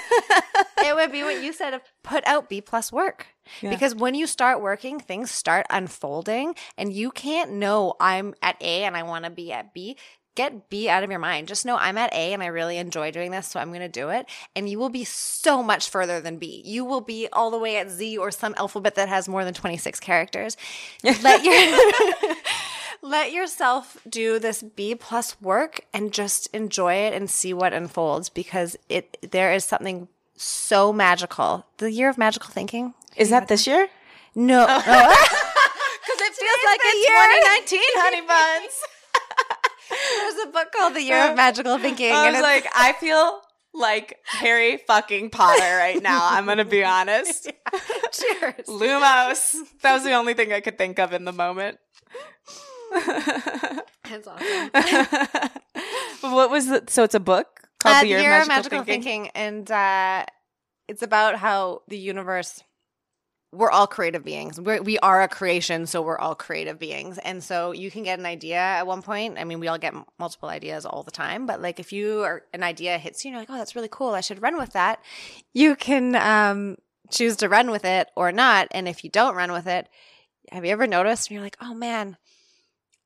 it would be what you said of put out B plus work. Yeah. Because when you start working, things start unfolding, and you can't know I'm at A and I want to be at B. Get B out of your mind. Just know I'm at A and I really enjoy doing this, so I'm going to do it. And you will be so much further than B. You will be all the way at Z or some alphabet that has more than 26 characters. Let your let yourself do this B plus work and just enjoy it and see what unfolds because it there is something so magical. The year of magical thinking. Is that this year? No. Because it feels like it's year. 2019, honey buns. There's a book called The Year of Magical Thinking. I was like, I feel like Harry fucking Potter right now. I'm gonna be honest. Yeah. Cheers. Lumos. That was the only thing I could think of in the moment. That's awesome. what was it? So it's a book called uh, The Year, Year of Magical, Magical Thinking? Thinking, and uh, it's about how the universe we're all creative beings. We're, we are a creation, so we're all creative beings. And so you can get an idea at one point. I mean, we all get multiple ideas all the time, but like if you are an idea hits you, you're like, oh, that's really cool. I should run with that. You can um, choose to run with it or not. And if you don't run with it, have you ever noticed? And you're like, oh man,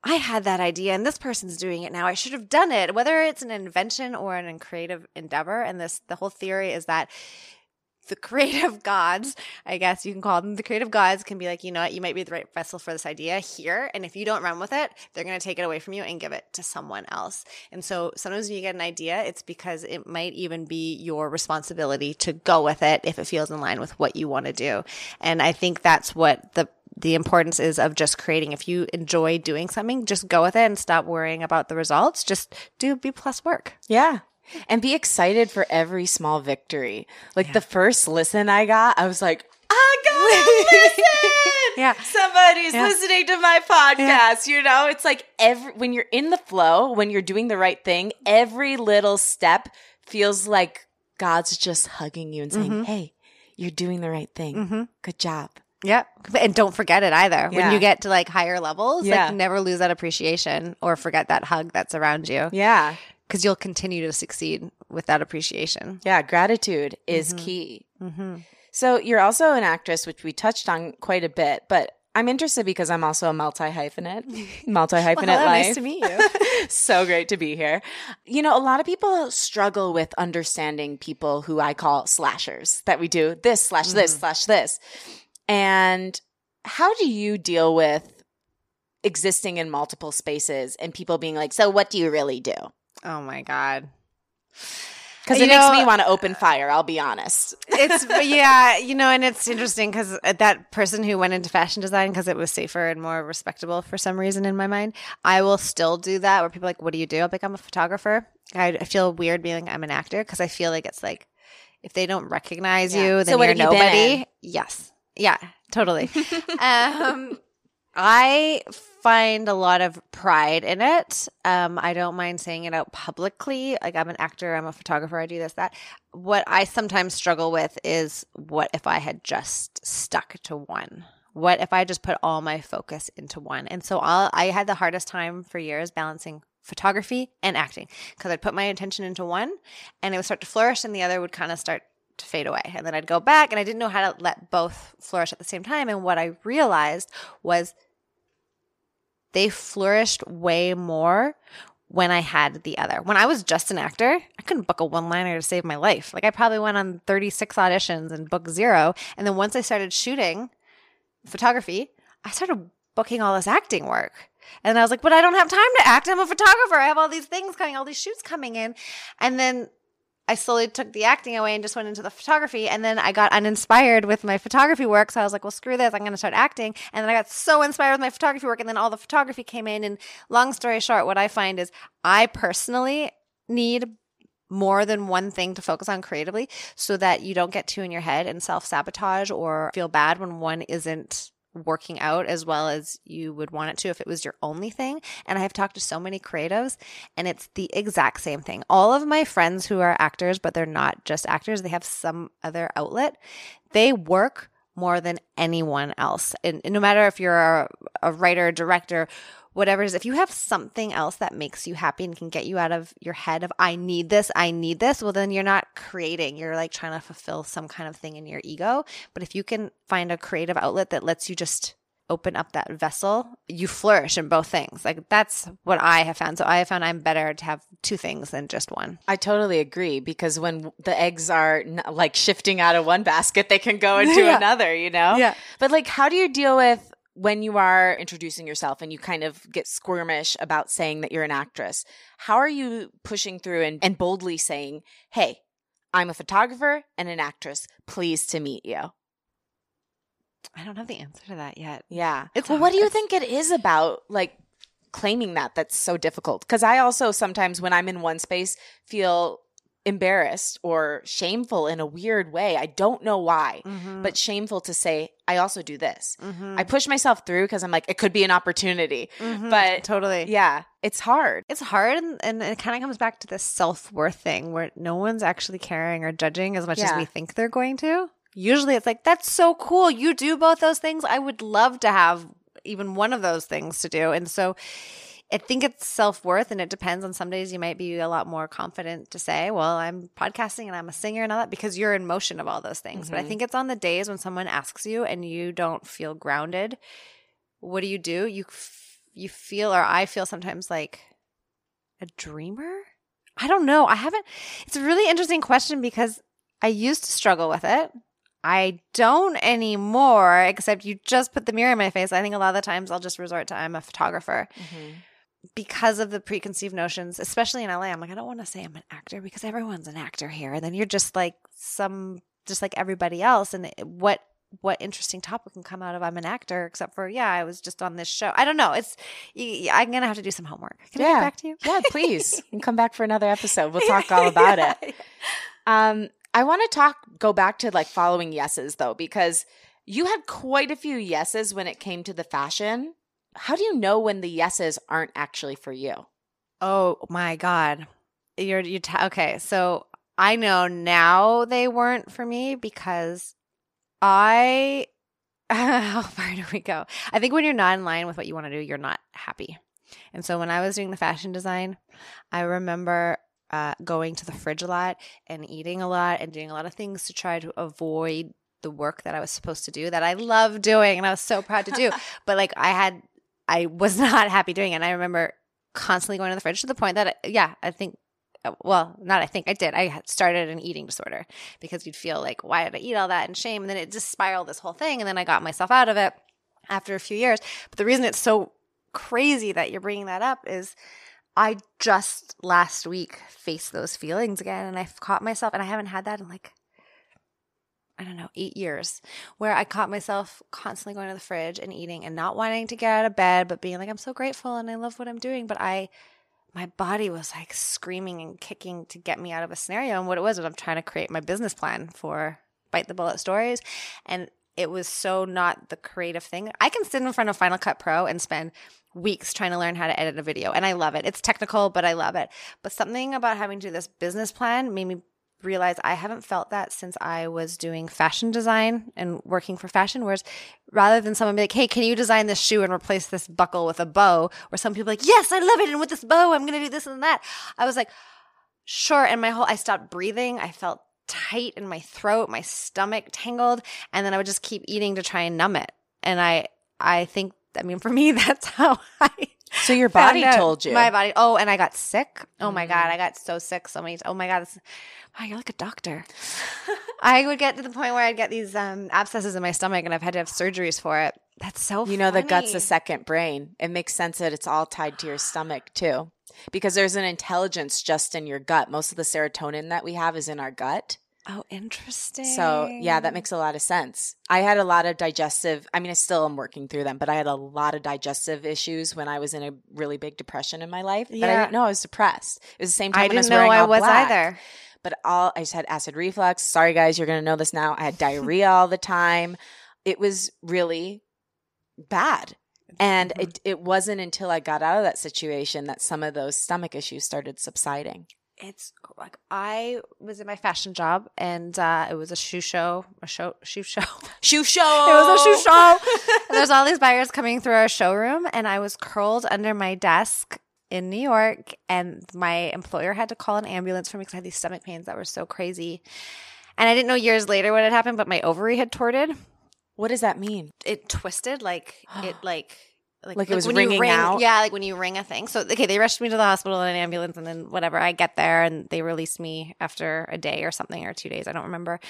I had that idea and this person's doing it now. I should have done it. Whether it's an invention or an creative endeavor. And this, the whole theory is that the creative gods, I guess you can call them the creative gods, can be like, you know what, you might be the right vessel for this idea here. And if you don't run with it, they're going to take it away from you and give it to someone else. And so sometimes when you get an idea, it's because it might even be your responsibility to go with it if it feels in line with what you want to do. And I think that's what the the importance is of just creating. If you enjoy doing something, just go with it and stop worrying about the results. Just do B plus work. Yeah. and be excited for every small victory. Like yeah. the first listen I got, I was like, I gotta listen. yeah. Somebody's yeah. listening to my podcast. Yeah. You know, it's like every when you're in the flow, when you're doing the right thing, every little step feels like God's just hugging you and saying, mm-hmm. Hey, you're doing the right thing. Mm-hmm. Good job. Yep. And don't forget it either. Yeah. When you get to like higher levels, yeah. like never lose that appreciation or forget that hug that's around you. Yeah. Because you'll continue to succeed with that appreciation. Yeah. Gratitude is mm-hmm. key. Mm-hmm. So you're also an actress, which we touched on quite a bit, but I'm interested because I'm also a multi hyphenate, multi hyphenate well, life. Nice to meet you. so great to be here. You know, a lot of people struggle with understanding people who I call slashers that we do this slash this mm-hmm. slash this. And how do you deal with existing in multiple spaces and people being like, so what do you really do? Oh my God. Because it makes me want to open fire. I'll be honest. It's yeah, you know, and it's interesting because that person who went into fashion design because it was safer and more respectable for some reason in my mind, I will still do that. Where people are like, "What do you do?" I'll be like, "I'm a photographer." I, I feel weird being like, I'm an actor because I feel like it's like if they don't recognize yeah. you, then so you're nobody. Yes, yeah, totally. um, I find a lot of pride in it. Um, I don't mind saying it out publicly. Like I'm an actor, I'm a photographer, I do this, that. What I sometimes struggle with is what if I had just stuck to one? What if I just put all my focus into one? And so I'll, I had the hardest time for years balancing photography and acting because I'd put my attention into one and it would start to flourish and the other would kind of start to fade away. And then I'd go back and I didn't know how to let both flourish at the same time. And what I realized was they flourished way more when I had the other. When I was just an actor, I couldn't book a one liner to save my life. Like I probably went on 36 auditions and booked zero. And then once I started shooting photography, I started booking all this acting work. And I was like, but I don't have time to act. I'm a photographer. I have all these things coming, all these shoots coming in. And then I slowly took the acting away and just went into the photography. And then I got uninspired with my photography work. So I was like, well, screw this. I'm going to start acting. And then I got so inspired with my photography work. And then all the photography came in. And long story short, what I find is I personally need more than one thing to focus on creatively so that you don't get too in your head and self sabotage or feel bad when one isn't working out as well as you would want it to if it was your only thing. And I have talked to so many creatives and it's the exact same thing. All of my friends who are actors, but they're not just actors, they have some other outlet. They work more than anyone else. And, no matter if you're a, a writer, director, whatever it is, if you have something else that makes you happy and can get you out of your head of, I need this, I need this, well, then you're not creating. You're like trying to fulfill some kind of thing in your ego. But if you can find a creative outlet that lets you just open up that vessel, you flourish in both things. Like that's what I have found. So I have found I'm better to have two things than just one. I totally agree because when the eggs are like shifting out of one basket, they can go into yeah. another, you know? Yeah. But like, how do you deal with when you are introducing yourself and you kind of get squirmish about saying that you're an actress, how are you pushing through and, and boldly saying, Hey, I'm a photographer and an actress. Pleased to meet you. I don't have the answer to that yet. Yeah. It's well, what do you think it is about like claiming that that's so difficult? Because I also sometimes when I'm in one space feel embarrassed or shameful in a weird way. I don't know why, mm-hmm. but shameful to say, I also do this. Mm-hmm. I push myself through because I'm like, it could be an opportunity. Mm-hmm. But totally. Yeah, it's hard. It's hard. And, and it kind of comes back to this self worth thing where no one's actually caring or judging as much yeah. as we think they're going to. Usually it's like, that's so cool. You do both those things. I would love to have even one of those things to do. And so, I think it's self worth, and it depends on some days you might be a lot more confident to say, Well, I'm podcasting and I'm a singer and all that because you're in motion of all those things. Mm-hmm. But I mm-hmm. think it's on the days when someone asks you and you don't feel grounded. What do you do? You, f- you feel, or I feel sometimes like a dreamer. I don't know. I haven't, it's a really interesting question because I used to struggle with it. I don't anymore, except you just put the mirror in my face. I think a lot of the times I'll just resort to I'm a photographer. Mm-hmm because of the preconceived notions, especially in LA, I'm like, I don't want to say I'm an actor because everyone's an actor here. And then you're just like some, just like everybody else. And what what interesting topic can come out of I'm an actor, except for yeah, I was just on this show. I don't know. It's I'm gonna have to do some homework. Can I get back to you? Yeah, please. You come back for another episode. We'll talk all about it. Um, I want to talk go back to like following yeses though, because you had quite a few yeses when it came to the fashion. How do you know when the yeses aren't actually for you? Oh my god, you're you t- okay? So I know now they weren't for me because I. How far do we go? I think when you're not in line with what you want to do, you're not happy. And so when I was doing the fashion design, I remember uh, going to the fridge a lot and eating a lot and doing a lot of things to try to avoid the work that I was supposed to do that I love doing and I was so proud to do. but like I had, I was not happy doing it. And I remember constantly going to the fridge to the point that, yeah, I think, well, not I think I did. I started an eating disorder because you'd feel like, why did I eat all that and shame? And then it just spiraled this whole thing. And then I got myself out of it after a few years. But the reason it's so crazy that you're bringing that up is I just last week faced those feelings again and I've caught myself and I haven't had that in like I don't know, 8 years where I caught myself constantly going to the fridge and eating and not wanting to get out of bed but being like I'm so grateful and I love what I'm doing but I my body was like screaming and kicking to get me out of a scenario and what it was was I'm trying to create my business plan for bite the bullet stories and it was so not the creative thing. I can sit in front of Final Cut Pro and spend weeks trying to learn how to edit a video and I love it. It's technical, but I love it. But something about having to do this business plan made me realize I haven't felt that since I was doing fashion design and working for fashion. Whereas rather than someone be like, hey, can you design this shoe and replace this buckle with a bow? Or some people like, yes, I love it. And with this bow, I'm going to do this and that. I was like, sure. And my whole, I stopped breathing. I felt tight in my throat, my stomach tangled. And then I would just keep eating to try and numb it. And I, I think, I mean, for me, that's how I So your body told you. My body. Oh, and I got sick. Oh my god, Mm. I got so sick so many. Oh my god, this, wow, you're like a doctor. I would get to the point where I'd get these um, abscesses in my stomach, and I've had to have surgeries for it. That's so. You know, the gut's the second brain. It makes sense that it's all tied to your stomach too, because there's an intelligence just in your gut. Most of the serotonin that we have is in our gut. Oh, interesting. So, yeah, that makes a lot of sense. I had a lot of digestive, I mean, I still am working through them, but I had a lot of digestive issues when I was in a really big depression in my life. But I Yeah. didn't know I was depressed. It was the same time I when I was didn't know I was black. either. But all I just had acid reflux. Sorry, guys, you're going to know this now. I had diarrhea all the time. It was really bad. And Mhm. it, it wasn't until I got out of that situation that some of those stomach issues started subsiding. It's like I was in my fashion job, and uh, it was a shoe show, a show, shoe show. Shoe show. It was a shoe show. and there's all these buyers coming through our showroom, and I was curled under my desk in New York, and my employer had to call an ambulance for me because I had these stomach pains that were so crazy. And I didn't know years later what had happened, but my ovary had torted. What does that mean? It twisted like it like. Like it was when you ringing ring, out? Yeah, like when you wring a thing. So, okay, they rushed me to the hospital in an ambulance and then whatever. I get there and they released me after a day or something or two days. I don't remember.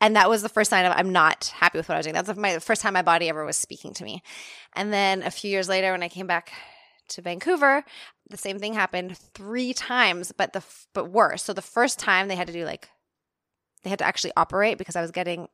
And that was the first sign of I'm not happy with what I was doing. That's my the first time my body ever was speaking to me. And then a few years later, when I came back to Vancouver, the same thing happened three times, but the but worse. So the first time they had to do like they had to actually operate because I was getting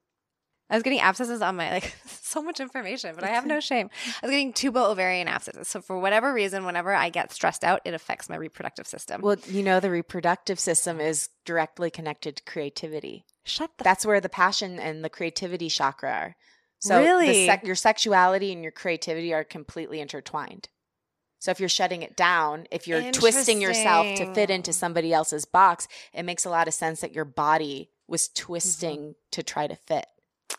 I was getting abscesses on my like so much information, but I have no shame. I was getting tubal ovarian abscesses. So for whatever reason, whenever I get stressed out, it affects my reproductive system. Well, you know, the reproductive system is directly connected to creativity. shut the That's where the passion and the creativity chakra are. So the Really? sec- your sexuality and your creativity are completely intertwined. So if you're shutting it down, if you're twisting yourself to fit into somebody else's box, it makes a lot of sense that your body was twisting mm-hmm. to try to fit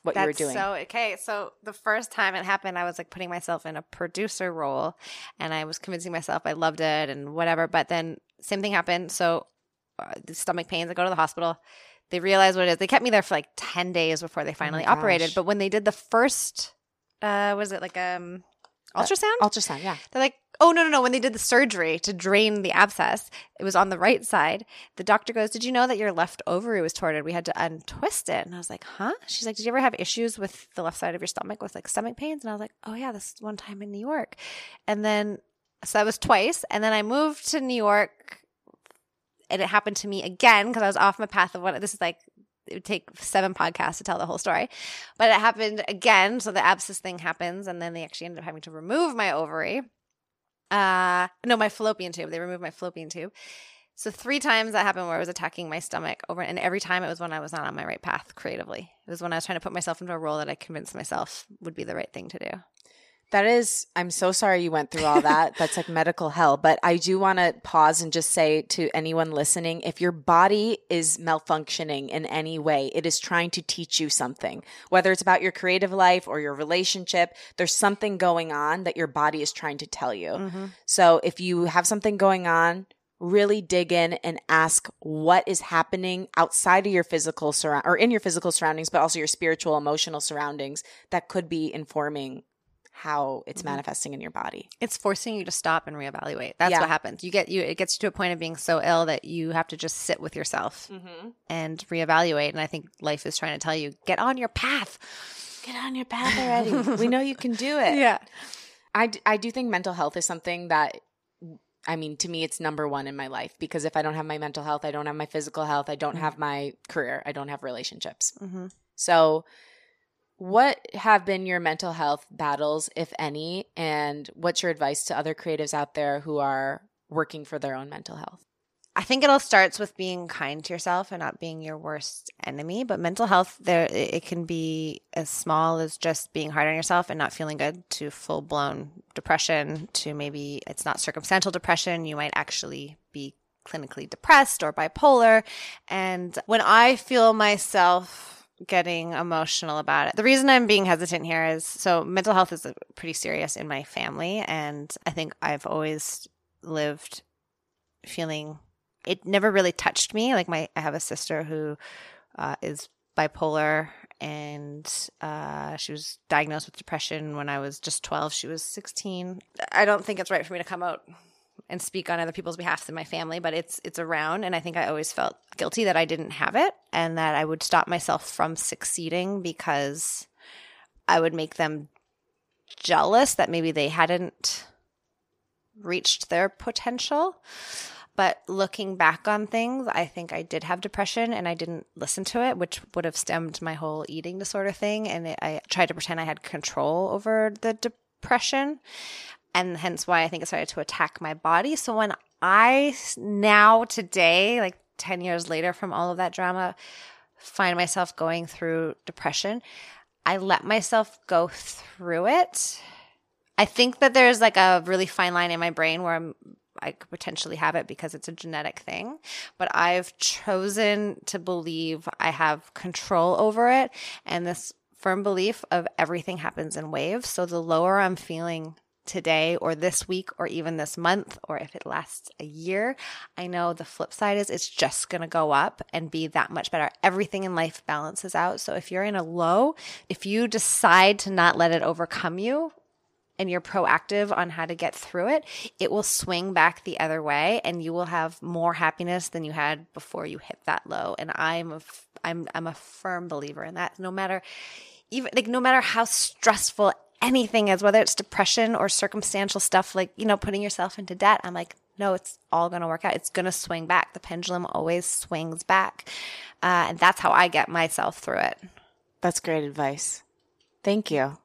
what you were That's doing. so okay. So the first time it happened, I was like putting myself in a producer role, and I was convincing myself I loved it and whatever. But then same thing happened. So uh, the stomach pains. I go to the hospital. They realize what it is. They kept me there for like ten days before they finally operated. But when they did the first, uh, was it like um ultrasound? Ultrasound, yeah. They're like, oh, no, no, no. When they did the surgery to drain the abscess, it was on the right side. The doctor goes, Did you know that your left ovary was torted? We had to untwist it. And I was like, Huh? She's like, Did you ever have issues with the left side of your stomach with like stomach pains? And I was like, Oh, yeah, this one time in New York. And then, so that was twice. And then I moved to New York and it happened to me again because I was off my path of what this is like it would take seven podcasts to tell the whole story. But it happened again. So the abscess thing happens, and then they actually ended up having to remove my ovary. Uh, no, my fallopian tube. They removed my fallopian tube. So three times that happened where I was attacking my stomach over, and every time it was when I was not on my right path creatively. It was when I was trying to put myself into a role that I convinced myself would be the right thing to do. That is, I'm so sorry you went through all that. That's like medical hell. But I do want to pause and just say to anyone listening if your body is malfunctioning in any way, it is trying to teach you something. Whether it's about your creative life or your relationship, there's something going on that your body is trying to tell you. Mm-hmm. So if you have something going on, really dig in and ask what is happening outside of your physical surround or in your physical surroundings, but also your spiritual, emotional surroundings that could be informing how it's Mhm. manifesting in your body. It's forcing you to stop and reevaluate. That's Yeah. what happens. You get you it gets you to a point of being so ill that you have to just sit with yourself Mm-hmm. and reevaluate. And I think life is trying to tell you, get on your path. Get on your path already. we know you can do it. Yeah. I, d- I do think mental health is something that, I mean, to me, it's number one in my life because if I don't have my mental health, I don't have my physical health, I don't Mhm. have my career, I don't have relationships. Mm-hmm. So, what have been your mental health battles, if any? And what's your advice to other creatives out there who are working for their own mental health? I think it all starts with being kind to yourself and not being your worst enemy. But mental health, there it can be as small as just being hard on yourself and not feeling good, to full blown depression, to maybe it's not circumstantial depression. You might actually be clinically depressed or bipolar. And when I feel myself getting emotional about it, the reason I'm being hesitant here is so mental health is pretty serious in my family, and I think I've always lived feeling it never really touched me. Like my, I have a sister who uh, is bipolar, and uh, she was diagnosed with depression when I was just twelve. She was sixteen. I don't think it's right for me to come out and speak on other people's behalf in my family, but it's it's around, and I think I always felt guilty that I didn't have it, and that I would stop myself from succeeding because I would make them jealous that maybe they hadn't reached their potential. But looking back on things, I think I did have depression and I didn't listen to it, which would have stemmed my whole eating disorder thing. And I tried to pretend I had control over the depression. And hence why I think it started to attack my body. So when I now, today, like 10 years later from all of that drama, find myself going through depression, I let myself go through it. I think that there's like a really fine line in my brain where I'm I could potentially have it because it's a genetic thing, but I've chosen to believe I have control over it and this firm belief of everything happens in waves. So the lower I'm feeling today or this week or even this month or if it lasts a year, I know the flip side is it's just going to go up and be that much better. Everything in life balances out. So if you're in a low, if you decide to not let it overcome you, and you're proactive on how to get through it, it will swing back the other way and you will have more happiness than you had before you hit that low. And I'm a, f- I'm I'm a firm believer in that. No matter even like no matter how stressful anything is, whether it's depression or circumstantial stuff like, you know, putting yourself into debt, I'm like, no, it's all going to work out. It's going to swing back. The pendulum always swings back. Uh, and that's how I get myself through it. That's great advice. Thank you.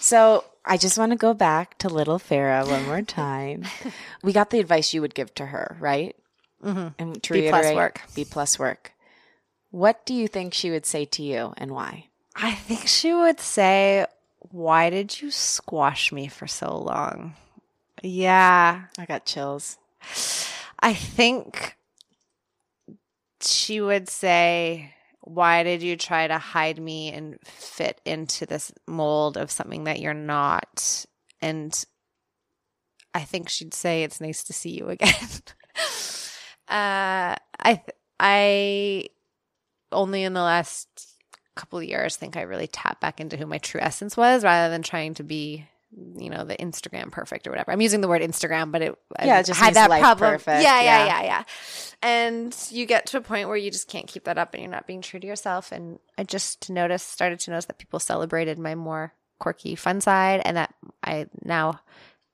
So I just want to go back to little Farrah one more time. we got the advice you would give to her, right? Mm-hmm. And to B plus work. B plus work. What do you think she would say to you and why? I think she would say, Why did you squash me for so long? Yeah. I got chills. I think she would say, Why did you try to hide me and fit into this mold of something that you're not? And I think she'd say, It's nice to see you again. uh, I, th- I only in the last couple of years think I really tapped back into who my true essence was rather than trying to be you know the Instagram perfect or whatever. I'm using the word Instagram, but it Yeah, it just had that problem. perfect, Yeah, yeah, yeah. yeah, yeah. And you get to a point where you just can't keep that up, and you're not being true to yourself. And I just noticed, started to notice that people celebrated my more quirky, fun side, and that I now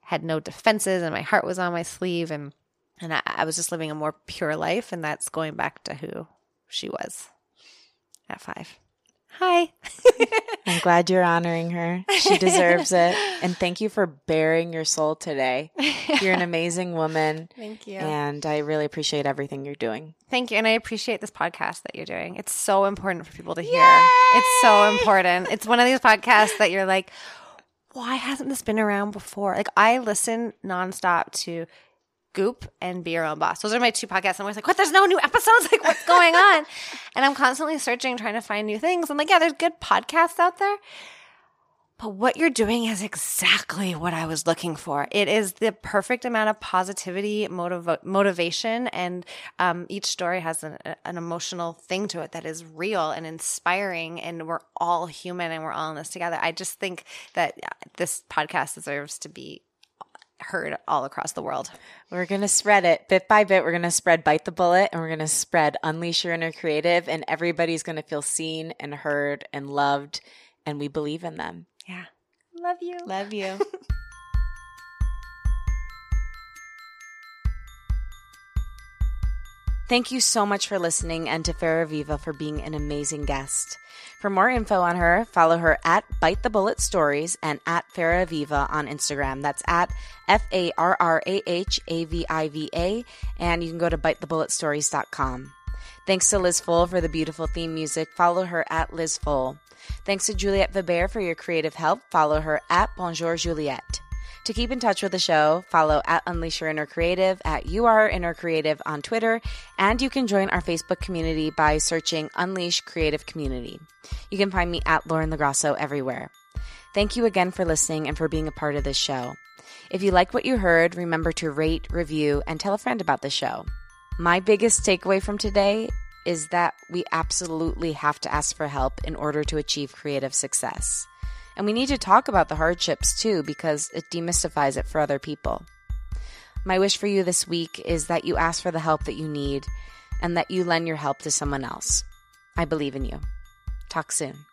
had no defenses, and my heart was on my sleeve, and and I, I was just living a more pure life, and that's going back to who she was. at five. Hi. I'm glad you're honoring her. She deserves it. And thank you for baring your soul today. You're an amazing woman. Thank you. And I really appreciate everything you're doing. Thank you. And I appreciate this podcast that you're doing. It's so important for people to hear. It's so important. It's one of these podcasts that you're like, why hasn't this been around before? Like, I listen nonstop to Goop and Be Your Own Boss. Those are my two podcasts. I'm always like, what? There's no new episodes? Like, what's going on? and I'm constantly searching, trying to find new things. I'm like, yeah, there's good podcasts out there. But what you're doing is exactly what I was looking for. It is the perfect amount of positivity, motiv- motivation, and um, each story has an, an emotional thing to it that is real and inspiring. And we're all human and we're all in this together. I just think that this podcast deserves to be heard all across the world. We're going to spread it bit by bit. We're going to spread Bite the Bullet and we're going to spread Unleash Your Inner Creative, and everybody's going to feel seen and heard and loved. And we believe in them. Yeah. Love you. Love you. Thank you so much for listening and to Farrah Aviva for being an amazing guest. For more info on her, follow her at Bite the Bullet Stories and at Farrah Aviva on Instagram. That's at F A R R A H A V I V A. And you can go to bitethebulletstories.com. Thanks to Liz Full for the beautiful theme music. Follow her at Liz Full. Thanks to Juliette Weber for your creative help. Follow her at Bonjour Juliette. To keep in touch with the show, follow at Unleash Your Inner Creative, at You Are Inner Creative on Twitter, and you can join our Facebook community by searching Unleash Creative Community. You can find me at Lauren LoGrasso everywhere. Thank you again for listening and for being a part of this show. If you like what you heard, remember to rate, review, and tell a friend about the show. My biggest takeaway from today is that we absolutely have to ask for help in order to achieve creative success. And we need to talk about the hardships too because it demystifies it for other people. My wish for you this week is that you ask for the help that you need and that you lend your help to someone else. I believe in you. Talk soon.